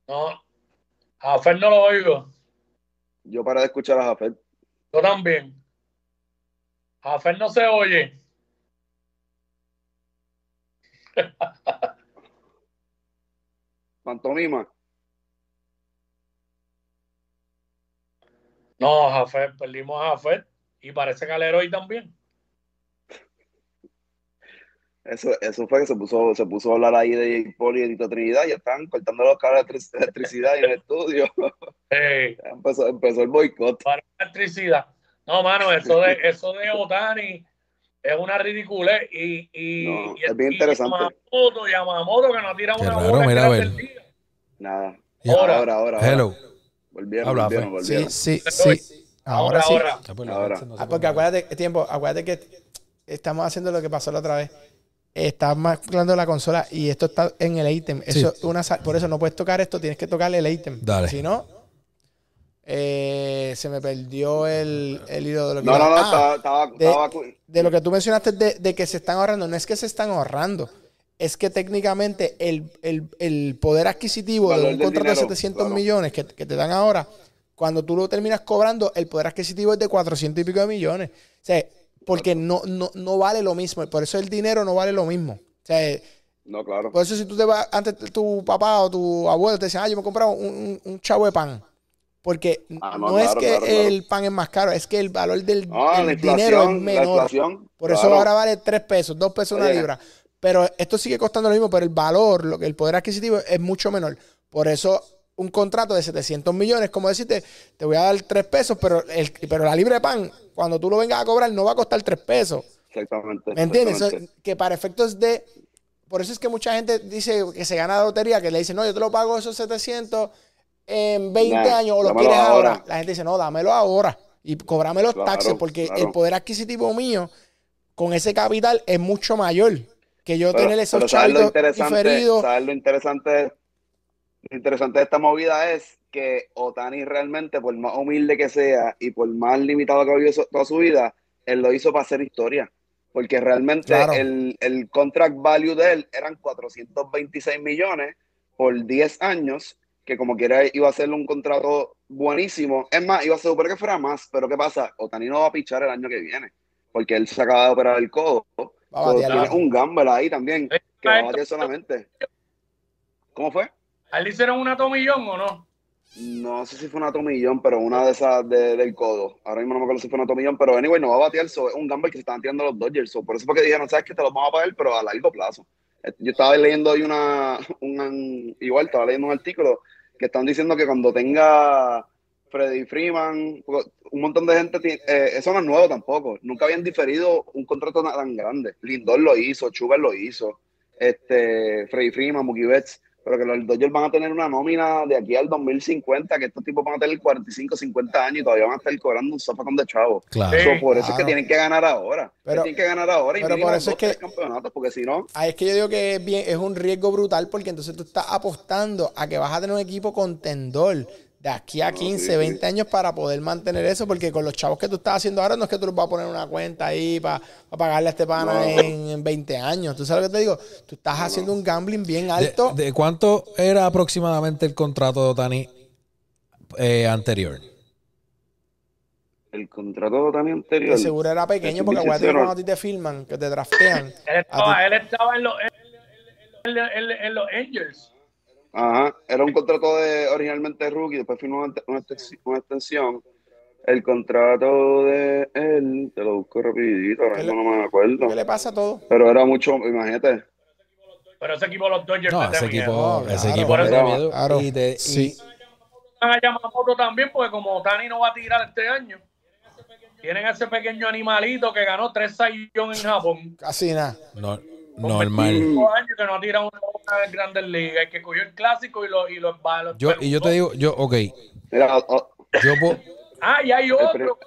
No, a Fer no lo oigo. Yo para de escuchar a Jafet. Yo también. A Fer no se oye. [laughs] Pantomima. No, Jafet, perdimos a Jafet y parece que al héroe también. Eso, eso fue que se puso, se puso a hablar ahí de Jake Paul y Tito Trinidad. Ya están cortando los cables de electricidad en el estudio. [laughs] Empezó, empezó el boicot. para electricidad. No, mano, eso de, eso de Otani es una ridiculez. Y, y, No, y- es bien y interesante. Yamamoto, Yamamoto que nos tira Qué una raro, bola mira, a ver. el día. Nada. Ahora, ahora, ahora. ahora. Hello. Volvieron, Habla, volvieron. Sí, sí, sí. Ahora, sí. ahora. Ya, pues, Ahora. no Ah, porque acuérdate, tiempo, acuérdate que estamos haciendo lo que pasó la otra vez. Estás mezclando la consola y esto está en el ítem. Eso, una, sal- por eso no puedes tocar esto, tienes que tocarle el ítem. Dale. Si no, eh, se me perdió el, el hilo de lo que No, iba- no, no, Ah, estaba, estaba, de- lo que tú mencionaste de, de que se están ahorrando, no es que se están ahorrando, es que técnicamente el, el- el poder adquisitivo Valor de un contrato de dinero, 700 claro. millones que, que te dan ahora, cuando tú lo terminas cobrando, el poder adquisitivo es de 400 y pico de millones. O sea, porque no, no, no vale lo mismo, por eso el dinero no vale lo mismo. O sea, No, claro. por eso si tú te vas, antes tu papá o tu abuelo te decían, ah, yo me he comprado un, un- un chavo de pan. Porque Ah, no, no, es que claro, claro. el pan es más caro, es que el valor del, Ah, del dinero es menor. Por eso ahora vale 3 pesos, 2 pesos una libra. Pero esto sigue costando lo mismo, pero el valor, lo que el poder adquisitivo es mucho menor. Por eso un contrato de 700 millones, como decirte, te voy a dar 3 pesos, pero, el, pero la libra de pan, cuando tú lo vengas a cobrar, no va a costar 3 pesos. Exactamente. ¿Me entiendes? exactamente. Eso- que para efectos de... Por eso es que mucha gente dice que se gana la lotería, que le dice, no, yo te lo pago esos 700 en 20 Nah, años o lo quieres ahora. ahora. La gente dice, no, dámelo ahora y cobrame los Claro, taxes porque claro. el poder adquisitivo mío con ese capital es mucho mayor que yo Pero- tener esos pero ¿sabes lo interesante, diferidos. ¿sabes lo interesante? Lo interesante de esta movida es que Otani realmente, por más humilde que sea y por más limitado que ha vivido toda su vida, él lo hizo para hacer historia. Porque realmente Claro. el, el contract value de él eran 426 millones por 10 años, que como quiera iba a ser un contrato buenísimo. Es más, iba a ser supone que fuera más, pero ¿qué pasa? Otani no va a pichar el año que viene, porque él se acaba de operar el codo. Va a So, tiene un gamble ahí también, que va a batear solamente. ¿Cómo fue? ¿A él le hicieron una tomillón o no? No sé si fue una tomillón, pero una de esas de- del codo. Ahora mismo no me acuerdo si fue una tomillón, pero anyway, no va a batear. So, es un gamble que se están tirando los Dodgers. So, por eso fue que dijeron, sabes que te lo vamos a pagar, pero a largo plazo. Eh, Yo estaba leyendo hoy una, [laughs] un, igual, estaba leyendo un artículo que están diciendo que cuando tenga Freddy Freeman, un montón de gente, tiene- eh, eso no es nuevo tampoco. Nunca habían diferido un contrato tan, grande. Lindor lo hizo, Sugar lo hizo, este, Freddy Freeman, Mookie Betts pero que los Dodgers van a tener una nómina de aquí al 2050, que estos tipos van a tener 45, 50 años y todavía van a estar cobrando un zafacón de chavo. Claro. So, por eso es que tienen que ganar ahora. Pero- tienen que ganar ahora y pero por eso dos, es que- campeonatos, porque si no, Ahí es que yo digo que es, bien, es un riesgo brutal porque entonces tú estás apostando a que vas a tener un equipo contendor de aquí a 15, sí, 20 años para poder mantener eso, porque con los chavos que tú estás haciendo ahora no es que tú los vas a poner una cuenta ahí para, pagarle a este pana No. en, en 20 años. ¿Tú sabes lo que te digo? Tú estás haciendo un gambling bien ¿De, alto. de cuánto era aproximadamente el contrato de Otani eh, anterior? el contrato de anterior. seguro era pequeño porque acuérdate que cuando a ti te filman, que te draftean. Él estaba, él estaba en, los, en, en- en- en los Angels. Ajá, era un contrato de originalmente rookie, después firmó una, una una extensión. El contrato de él, te lo busco rapidito, ahora ¿Qué mismo no me acuerdo. ¿Qué le pasa a todo? Pero era mucho, imagínate, Pero ese equipo de los Dodgers No, ese miedo. equipo, No, ese claro. equipo da miedo. Claro. Y te- y- Sí. Van a Yamamoto también, porque como Tani no va a tirar este año, tienen ese pequeño animalito que ganó tres sayón en Japón. Casi nada. no- normal. 25 años que no ha tirado una en Grandes Ligas. El que cogió el clásico y lo, y los va- los Yo, y yo te digo, yo, ok, mira, oh, yo puedo- Ah, y hay otro.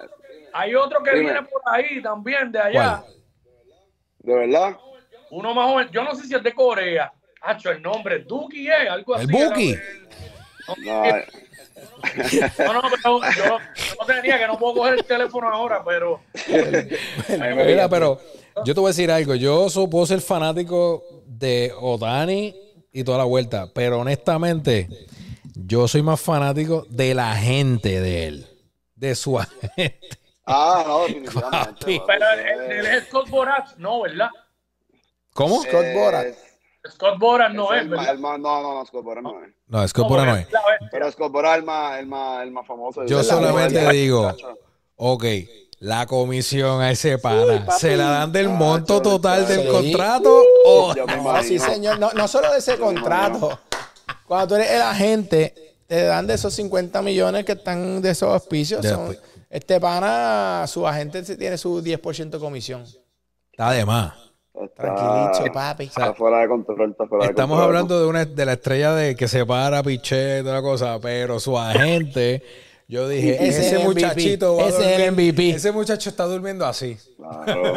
Hay otro que Dime. viene por ahí también, de allá. ¿Cuál? de verdad, Uno más joven. Yo no sé si es de Corea. Hacho, el nombre. Duki es, algo así. El Buki. no, eh, [laughs] No, no, pero yo, yo no tenía que no puedo coger el teléfono ahora, pero. [laughs] Mira, pero yo te voy a decir algo. Yo so- puedo ser fanático de Otani y toda la vuelta, pero honestamente, yo soy más fanático de la gente de él, de su [laughs] agente. ah, no, definitivamente. Pero el, es- Scott Boras, no, ¿verdad? ¿Cómo? Scott Boras. Scott Boras no es, ¿verdad? no, no, no, Scott Boras no es. No, Scott Boras no es. Pero Scott Boras es el más, el más, el más famoso. Yo solamente digo, ok, la comisión a ese pana. ¿se la dan del Ah, monto total del sí. contrato? No, sí, señor. No, no solo de ese Yo contrato. Cuando tú eres el agente, te dan de esos 50 millones que están de esos auspicios. De son- auspicio. este pana, su agente se- tiene su 10% de comisión. Está de más. Está- Tranquilito, papi. Está fuera de control, está fuera de Estamos control. hablando de una de la estrella de que se para Piché y toda la cosa, pero su agente, yo dije, Ese ese, es el MVP, muchachito, va a ese es el MVP. ese muchacho está durmiendo así. Claro.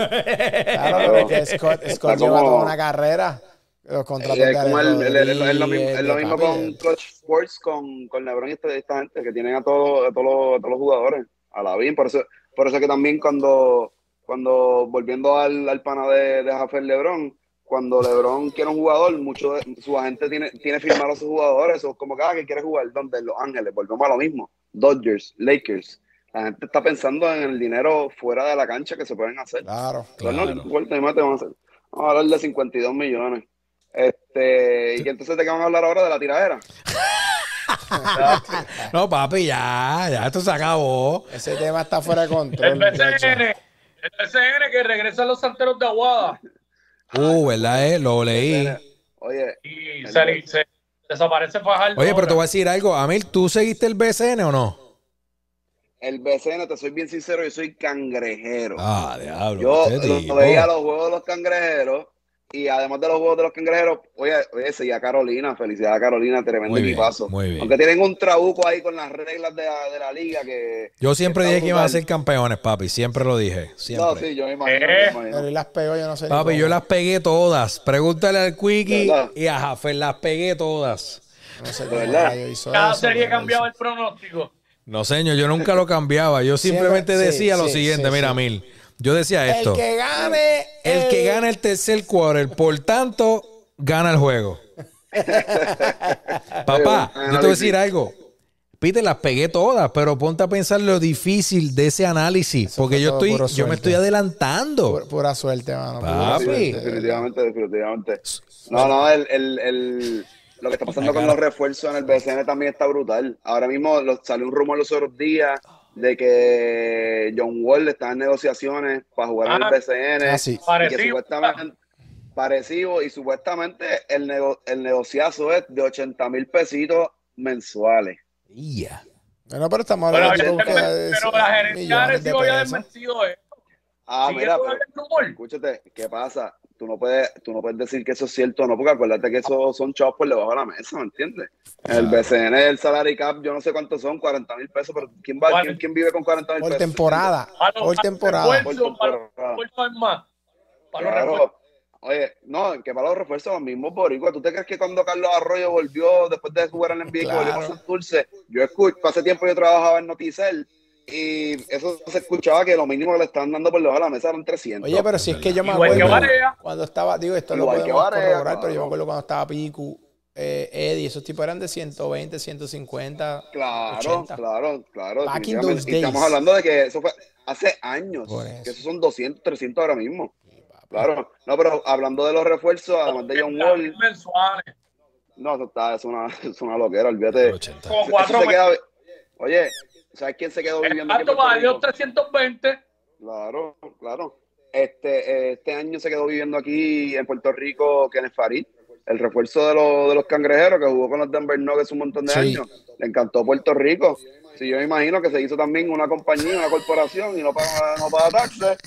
Claro, porque Scott, lleva como- toda una carrera. Los contratos Eh, de como Alex el, el- el- el- es lo mismo, es lo con Clutch Sports, con, con LeBron y esta, esta gente que tienen a todos, a todos, los, a todos los jugadores. A la bien, por eso, por eso que también cuando, cuando volviendo al, al pana de, de Jaffer LeBron, cuando LeBron quiere un jugador, mucho de, su agente tiene, tiene firmado a sus jugadores, o como cada que quiere jugar, donde en Los Ángeles, volvemos a lo mismo, Dodgers, Lakers. La gente está pensando en el dinero fuera de la cancha que se pueden hacer. Claro. No, Claro. y mate, vamos a, hacer. vamos a hablar de 52 millones. Este, y entonces de qué vamos a hablar ahora de la tiradera. [laughs] No, papi, ya, ya esto se acabó. Ese tema está fuera de El control. muchacho. BCN, el BCN que regresa a los santeros de Aguada Uh, ¿verdad? Eh? Lo leí. Oye, y se, se- desaparece Fajardo. Oye, pero te voy a decir algo. Amil, ¿tú seguiste el BCN o no? el BCN, te soy bien sincero, yo soy cangrejero. Ah, diablo. yo lo- veía los juegos de los cangrejeros y además de los juegos de los cangrejeros, oye, oye, seguía a Carolina, felicidad a Carolina, tremendo Muy bien, equipazo. muy bien. Aunque tienen un trabuco ahí con las reglas de la, de la liga que... Yo siempre que dije que iban a ser campeones, papi. Siempre lo dije. Siempre. No, sí, yo me imagino. Eh. me imagino. Pero las pegó, yo no sé. Papi, yo las pegué todas. Pregúntale al Quickie y a Jaffer, las pegué todas. No sé verdad. Cada eso, serie cambiaba el pronóstico. No, señor, yo nunca lo cambiaba. Yo simplemente Siempre- sí, decía lo sí, siguiente, sí, mira, sí. Mil. Yo decía esto. El que gane. El que gana el tercer quarter, por tanto, gana el juego. [laughs] Papá, yo te voy a decir algo. Peter, las pegué todas, pero ponte a pensar lo difícil de ese análisis. Eso porque yo estoy, yo me estoy adelantando. Pura, pura suerte, mano. pura Papi. suerte. Definitivamente, definitivamente. No, no, el, el, el- lo que está pasando con los refuerzos en el BCN también está brutal. Ahora mismo lo- salió un rumor los otros días de que John Wall está en negociaciones para jugar en Ah. el BCN. Ah, sí. Y que Parecido. supuestamente, parecido, y supuestamente el, nego- el negociazo es de 80 mil pesitos mensuales. Ya. Bueno, pero estamos Pero, hablando de que evidentemente, pero la gerencia de millones de Arecibo ya ha pesos. desmentido esto. Ah, Sigue mira, pero escúchate, ¿qué pasa? Tú no puedes, tú no puedes decir que eso es cierto, no, porque acuérdate que eso son chavos por debajo de la mesa, ¿me entiendes? En el BCN, el salary cap, yo no sé cuántos son, 40 mil pesos, pero ¿quién, va, quién, quién vive con 40 mil Por pesos? temporada. A los- Por a temporada. los Por refuerzos, para los temporada. refuerzos es más. Para los Claro. refuerzos. Oye, no, que para los refuerzos los mismos boricuas. ¿Tú te crees que cuando Carlos Arroyo volvió, después de jugar en el NBA, que volvió Claro. para Santurce, yo escucho, hace tiempo yo trabajaba en Noticel y eso se escuchaba que lo mínimo que le estaban dando por debajo de la mesa eran 300. Oye, pero si es que yo me Igual que acuerdo cuando estaba, digo, esto Igual lo que podemos Barea, corroborar, pero yo claro. me acuerdo cuando estaba Piku, eh, Eddie, esos tipos eran de 120, 150. Claro, 80. claro, claro. Back in those Y estamos days. hablando de que eso fue hace años, Por eso. que esos son 200, 300 ahora mismo. Claro, no, pero hablando de los refuerzos, además de John Wall, mensuales. no, eso está, es una, [laughs] es una loquera, olvídate. 80. Como Eso cuatro se queda, oye, ¿sabes quién se quedó viviendo aquí Rico? 320. Claro, claro. Este, eh, este año se quedó viviendo aquí en Puerto Rico Kenneth Farid, el refuerzo de, los de los cangrejeros que jugó con los Denver Nuggets un montón de Sí. años. Le encantó Puerto Rico. Sí, yo me imagino que se hizo también una compañía, una corporación y no paga, no paga taxes.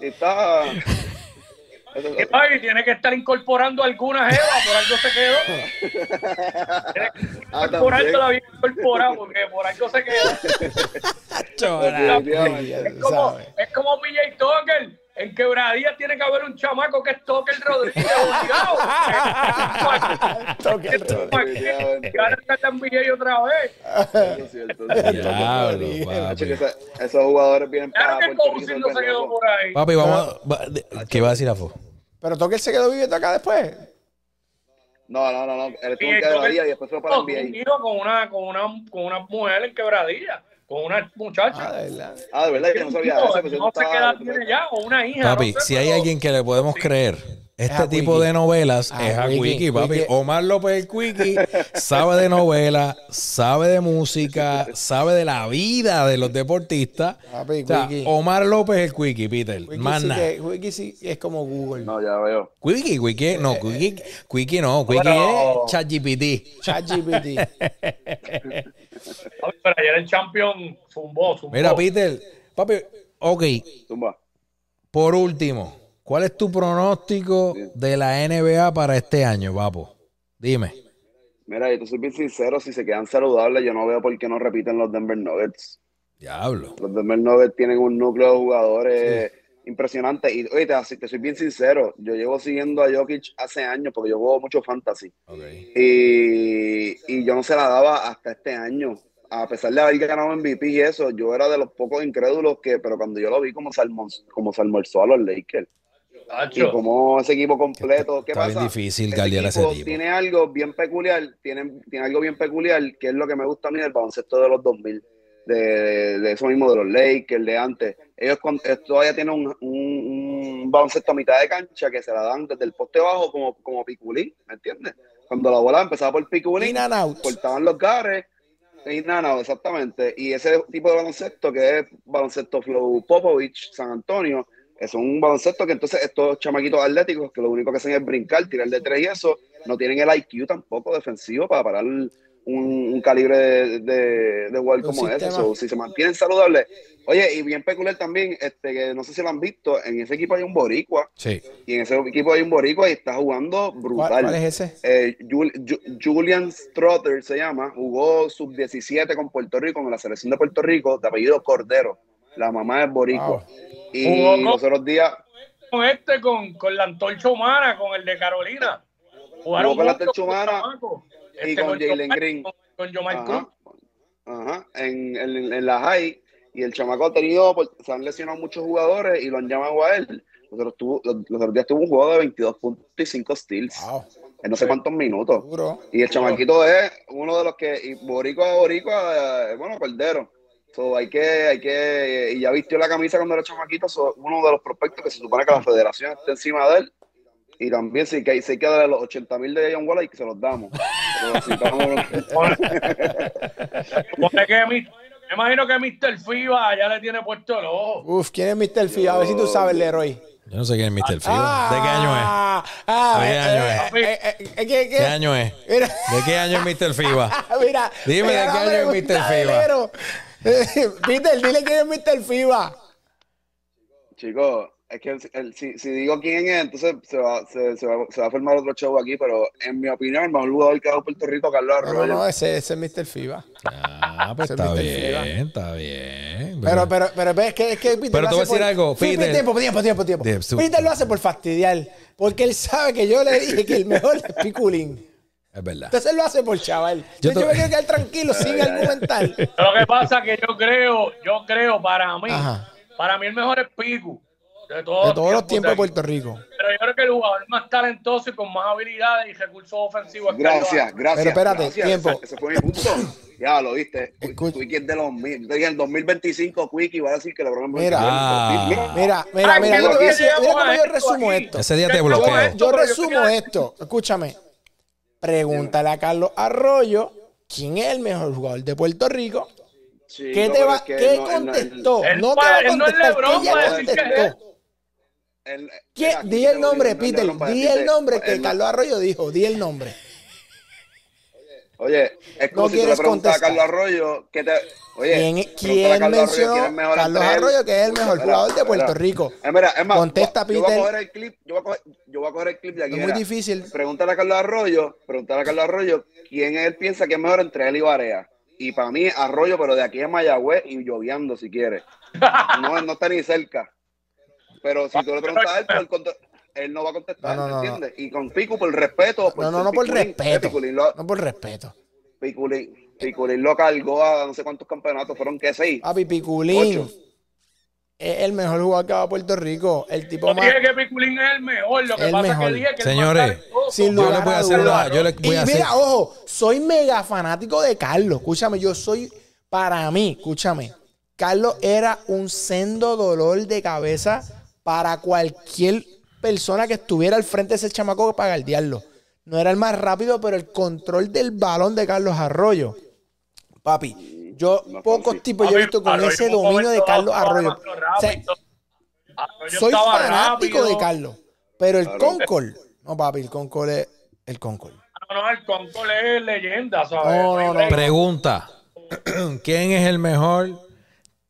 Y está. Y ay, tiene que estar incorporando alguna jeva, por algo se quedó. Tiene que [laughs] Ah, incorporando la vida incorporada, porque por algo se quedó. [laughs] Es como, es como PJ Tucker. En quebradilla tiene que haber un chamaco que es Tucker Rodríguez. Toque el. Definitivamente. [laughs] Y ahora está en NBA otra vez. Eso es cierto, esos jugadores vienen Claro para que Puerto Rico. se no se vuelven quedó por ahí. Papi, vamos a. ¿Qué va a decir Afo? Pero Toque se quedó viviendo acá después. No, no, no, no. Él estuvo en quebradilla y después fue para el NBA. con una, con, una, con una mujer en quebradilla, con una muchacha. Ah, de verdad. Ah, de verdad, yo no sabía eso. yo no sé qué estaba- edad tiene ya, o una hija. Papi, no sé, si hay pero- alguien que le podemos Sí. creer, este tipo Quickie. de novelas A es a Quickie, Quickie, papi. Quickie. Omar López el Quickie sabe de novela, sabe de música, sabe de la vida de los deportistas. Papi, O sea, Quickie. Omar López el Quickie, Peter. Quickie Más sí nada. Quickie sí es como Google. No, ya veo. Quickie, Quickie, no, Quickie, Quickie no, Quickie Pero- es ChatGPT. ChatGPT. [laughs] Pero ayer el champion zumbó, zumbó. Mira, Peter, papi, ok, Zumba. por último, ¿cuál es tu pronóstico de la NBA para este año, papo? Dime. Mira, yo te soy bien sincero, si se quedan saludables, yo no veo por qué no repiten los Denver Nuggets. Diablo. Los Denver Nuggets tienen un núcleo de jugadores impresionante. Y oye, te, te soy bien sincero, yo llevo siguiendo a Jokic hace años porque yo juego mucho fantasy. Y, y yo no se la daba hasta este año. A pesar de haber ganado MVP y eso, yo era de los pocos incrédulos que, pero cuando yo lo vi como se, como se almorzó a los Lakers. Y como ese equipo completo, ¿qué Está pasa? bien difícil Ese a ese equipo. Tiene algo bien peculiar, tiene, tiene algo bien peculiar, que es lo que me gusta a mí del baloncesto de los 2000, de, de eso mismo de los Lakers, de antes. Ellos con- eh, todavía tienen un, un- un baloncesto a mitad de cancha que se la dan desde el poste bajo como, como piculín, ¿me entiendes? Cuando la bola empezaba por piculín, In and out. cortaban los gares, y nada, no, exactamente. Y ese tipo de baloncesto que es baloncesto Flow Popovich, San Antonio, es un baloncesto que entonces estos chamaquitos atléticos que lo único que hacen es brincar, tirar de tres y eso, no tienen el IQ tampoco defensivo para parar un, un calibre de, de, de jugador como ese. So, si se mantienen saludables. Oye, y bien peculiar también, este, que no sé si lo han visto, en ese equipo hay un boricua, Sí. y en ese equipo hay un boricua y está jugando ¿Cuál, brutal. cuál es ese? Eh, Jul- Ju- Julian Strother se llama, jugó sub-17 con Puerto Rico, con la selección de Puerto Rico, de apellido Cordero. La mamá es boricua. Wow. Y Jugó con- los otros días Con este, con, con la antorcha humana, con el de Carolina. Jugaron Jugó con la antorcha humana y Este, con Jalen Green. Con, Cruz. Ajá, ajá, en, en- en la high. Y el chamaco ha tenido, pues, se han lesionado muchos jugadores y lo han llamado a él. Los otros, tuvo- los, los otros días tuvo un juego de 22 puntos y 5 steals Wow. en no sé cuántos minutos. Duro. Y el chamaquito es uno de los que, y boricua, boricua, eh, bueno, cordero. So, hay que, hay que, y ya vistió la camisa cuando era chamaquito, so, uno de los prospectos que se supone que la federación está encima de él. Y también si hay, si hay que darle los 80 mil de John Wall y que se los damos. Me imagino que Mr. FIBA ya le tiene puesto el ojo. Uf, ¿quién es Mr. Fio? A ver si tú sabes, Leroy. Yo no sé quién es Mr. Fido. ¿De qué año es? Ah, ¿De qué año es? ¿qué- qué? ¿Qué año es? ¿De qué año es Mr. FIBA? mira. Dime, mira ¿de qué año es Mr. FIBA? [laughs] Peter, dile quién es Mr. FIBA. Chicos, es que el- el- si, si digo quién es, entonces se va, se, se va, se va a formar otro show aquí, pero en mi opinión, el mejor jugador que ha dado Puerto Rico, Carlos Arroyo. no, no, ese, ese es Mr. FIBA. Ah, pues es está Mr. bien, FIBA. está bien. Pero, pero, pero, es que, es que Peter Pero te voy a decir por- algo, Peter. Tiempo, tiempo, tiempo, tiempo. Peter lo hace por fastidiar. Porque él sabe que yo le dije que el mejor es Piculín. Es verdad. Entonces él lo hace por chaval. Yo Yo, me quiero quedar tranquilo sin [laughs] argumentar. Lo que pasa es que yo creo, yo creo para mí, Ajá. para mí el mejor es Piku. De todos, De todos los tiempos de. Puerto Rico. Pero yo creo que el jugador más talentoso y con más habilidades y recursos ofensivos es Gracias, gracias. Pero espérate, gracias. tiempo. Ese, fue mi punto. Ya lo viste. Escucha. Quickie es de los mil. Yo te dije en 2025, Quickie va a decir que LeBron es Mira. Ah. Mira, mira, Ay, mira, que yo te voy a lo decir, que mira cómo yo resumo aquí. esto. Ese día te bloqueo. Yo, yo pero yo resumo esto. Escúchame. Pregúntale a Carlos Arroyo quién es el mejor jugador de Puerto Rico. ¿Qué, te va, ¿qué contestó? él no te va a él no es contestar. LeBron ¿Qué ya para decir que contestó? Di el nombre, Peter. Di el nombre que Carlos Arroyo dijo. Di el nombre. Oye, es como No si tú le quieres preguntas a contestar. Carlos Arroyo que te. Oye, ¿Quién, quién Carlos Arroyo quién es Carlos. Arroyo, que es el mejor jugador de Puerto. Rico? Es, mira, es más, Contesta, yo voy a Peter. coger el clip, yo voy a coger, yo voy a coger el clip de aquí. Es muy difícil. Pregúntale a Carlos Arroyo, pregúntale a Carlos Arroyo quién él piensa que es mejor entre él y Barea. Y para mí, Arroyo, pero de aquí a Mayagüez y lloviendo si quiere. No, no está ni cerca. Pero si tú le preguntas a él, pues él, conte- él no va a contestar, No, no, no, ¿me entiendes? Y con Pico, por respeto. No, no, ser no por Piculín, respeto. Piculín lo, No por respeto. Piculín, Piculín lo cargó a no sé cuántos campeonatos, fueron que seis. Papi, Piculín Ocho. es el mejor jugador que va a Puerto Rico. El tipo Yo más. dije que Piculín es el mejor. Lo que El pasa mejor. es que dije que el Señores. Sin Yo lugar les voy a a hacer una. Yo les voy Y a hacer. mira, ojo, soy mega fanático de Carlos. Escúchame, yo soy, para mí, escúchame, Carlos era un sendo dolor de cabeza para cualquier persona que estuviera al frente de ese chamaco para guardiarlo. No era el más rápido, pero el control del balón de Carlos Arroyo. Papi, yo No pocos tipos yo he visto con Arroyo ese dominio de Carlos Arroyo. demasiado O sea, rápido. Arroyo soy fanático rápido. de Carlos, pero el. Concord, no papi, el Concord es el Concord. No, no, el Concord es leyenda, ¿sabes? No, no. Pregunta: [clears throat] ¿Quién es el mejor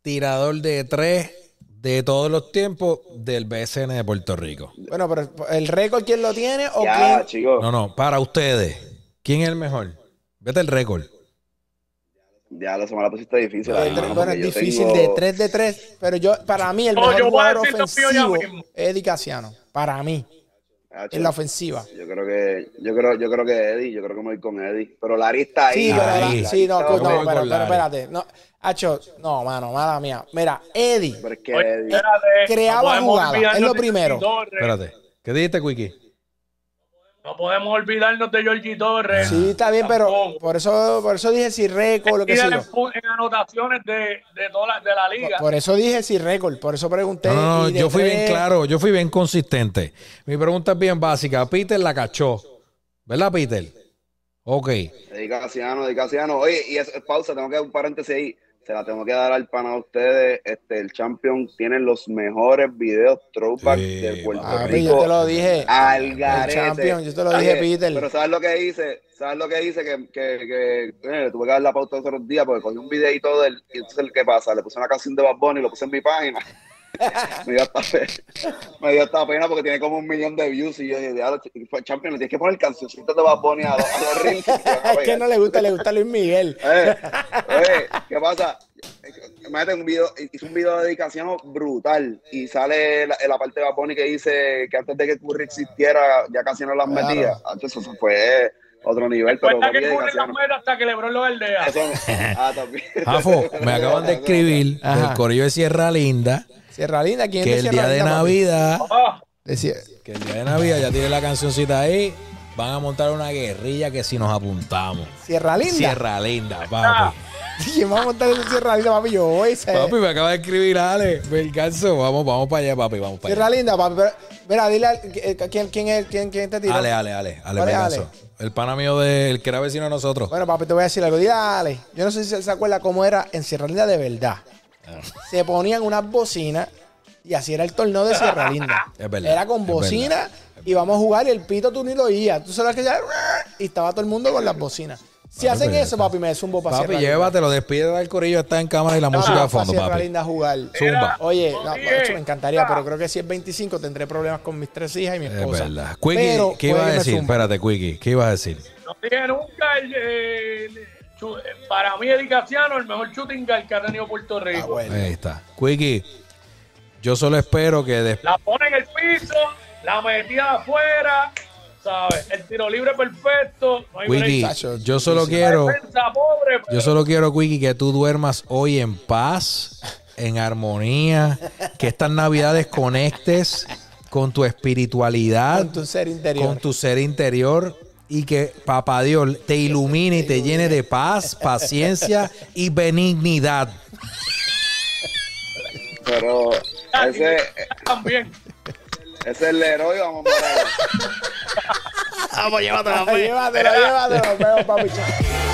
tirador de tres de todos los tiempos del BSN de Puerto Rico? Bueno, pero el récord quién lo tiene o Ya, quién. No, no, para ustedes. ¿Quién es el mejor? Vete el récord. Ya la semana pusiste difícil. Ahí, mano, bueno, es difícil tengo- de 3 de 3, pero yo para mí el mejor jugador ofensivo mismo. es Eddie Casiano, para mí, En la ofensiva. Yo creo que, yo creo, yo creo que Eddie, yo creo que me voy con Eddie. Pero Larry está ahí. Sí, pero Larry. la- sí, no, Larry no, pero, pero Larry. espérate, no, Hacho, no, mano, mala mía. Mira, Eddie Pero Oye, Eddie. espérate, creaba jugadas, es lo primero. Torres. Espérate. ¿Qué dijiste, Quickie? No podemos olvidarnos de Georgie Torres. sí está bien, pero por eso, por eso dije si récord, lo que sea. en, anotaciones de, de, toda la, de la liga. Por eso dije si récord, por eso pregunté. No, no, de yo fui bien claro, yo fui bien consistente. Mi pregunta es bien básica. Peter la cachó. ¿Verdad, Peter? Ok. Eddie Casiano, Eddie Casiano. Oye, y es, pausa, tengo que dar un paréntesis ahí. Se la tengo que dar al pana a ustedes. Este, el Champion tiene los mejores videos throwback Sí, de Puerto Ah, Rico. yo te lo dije. Al El garete. Champion, yo te lo Oye, dije, Peter. Pero ¿sabes lo que hice? ¿Sabes lo que hice? Que, que, que eh, tuve que dar la pauta los otros días porque cogí un videito de él y entonces ¿qué pasa? Le puse una canción de Bad Bunny y lo puse en mi página. [laughs] me, dio hasta pena, me dio hasta pena porque tiene como un millón de views y yo dije, "Diablo, ch- Champion, le tienes que poner cancioncitas de Bad Bunny a, los- a los reels. Es que no le gusta, le gusta Luis Miguel. [laughs] Eh, oye, ¿qué pasa? Imagínate un video, hizo un video de dedicación brutal y sale la, la parte de Bad Bunny que dice que antes de que Curry existiera ya casi no las Claro. metía. Antes eso fue otro nivel, pero que Curry dedicación- las meta hasta que Lebron lo aldea. eso ah, también. Jafo, me [laughs] acaban de escribir Ajá. del Corillo de Sierra Linda Sierra Linda, ¿quién que es el Sierra día de Linda? Navidad, Ah, Decía- que el día de Navidad ya tiene la cancioncita ahí, van a montar una guerrilla que si nos apuntamos. Sierra Linda. Sierra Linda, papi. [laughs] ¿Quién va a montar en Sierra Linda, papi? Yo voy. se- Papi, me acaba de escribir Ale, Belcanzo. Vamos, vamos para allá, papi, vamos para Sierra allá. Linda, papi. pero- Mira, dile al- eh, ¿quién, quién, es, quién, quién te tiró. Ale, Ale, Ale, Ale, ¿Cuál es Belcanzo. El pana mío del que era vecino de nosotros. Bueno, papi, te voy a decir algo. Dile a Ale. Yo no sé si se acuerda cómo era en Sierra Linda de verdad. Ah. Se ponían unas bocinas y así era el torneo de Sierra Linda. [laughs] Es verdad, Era con es bocina y vamos a jugar y el pito tú ni lo oías. Tú sabes que ya... Y estaba todo el mundo con las bocinas. Si hacen pues eso, papi, me zumbo para Papi, llévatelo, despide del corillo, está en cámara y la música a fondo, papi. Linda a jugar. Zumba. Oye, no, me encantaría, pero creo que si es 25 tendré problemas con mis tres hijas y mi Es esposa. verdad. Quickie, Pero ¿qué ibas a decir? Espérate, Quickie, ¿qué ibas a decir? no dije nunca el, el- para mí Eddie Casiano el mejor shooting guard que ha tenido Puerto Ah, Rico. bueno. Ahí está. Quickie, yo solo espero que después. La pone en el piso, la metía afuera, ¿sabes? El tiro libre perfecto. No hay Quickie, yo solo quiero, Defensa pobre, pero yo solo quiero, Quickie, que tú duermas hoy en paz, en armonía, que estas navidades conectes con tu espiritualidad, Con tu ser interior. con tu ser interior y que Papá Dios te ilumine y te llene de paz, [laughs] paciencia y benignidad. Pero ese, también. ese es el héroe, vamos a [laughs] Llévatelo, llévatelo. Nos vemos, papi. Chao.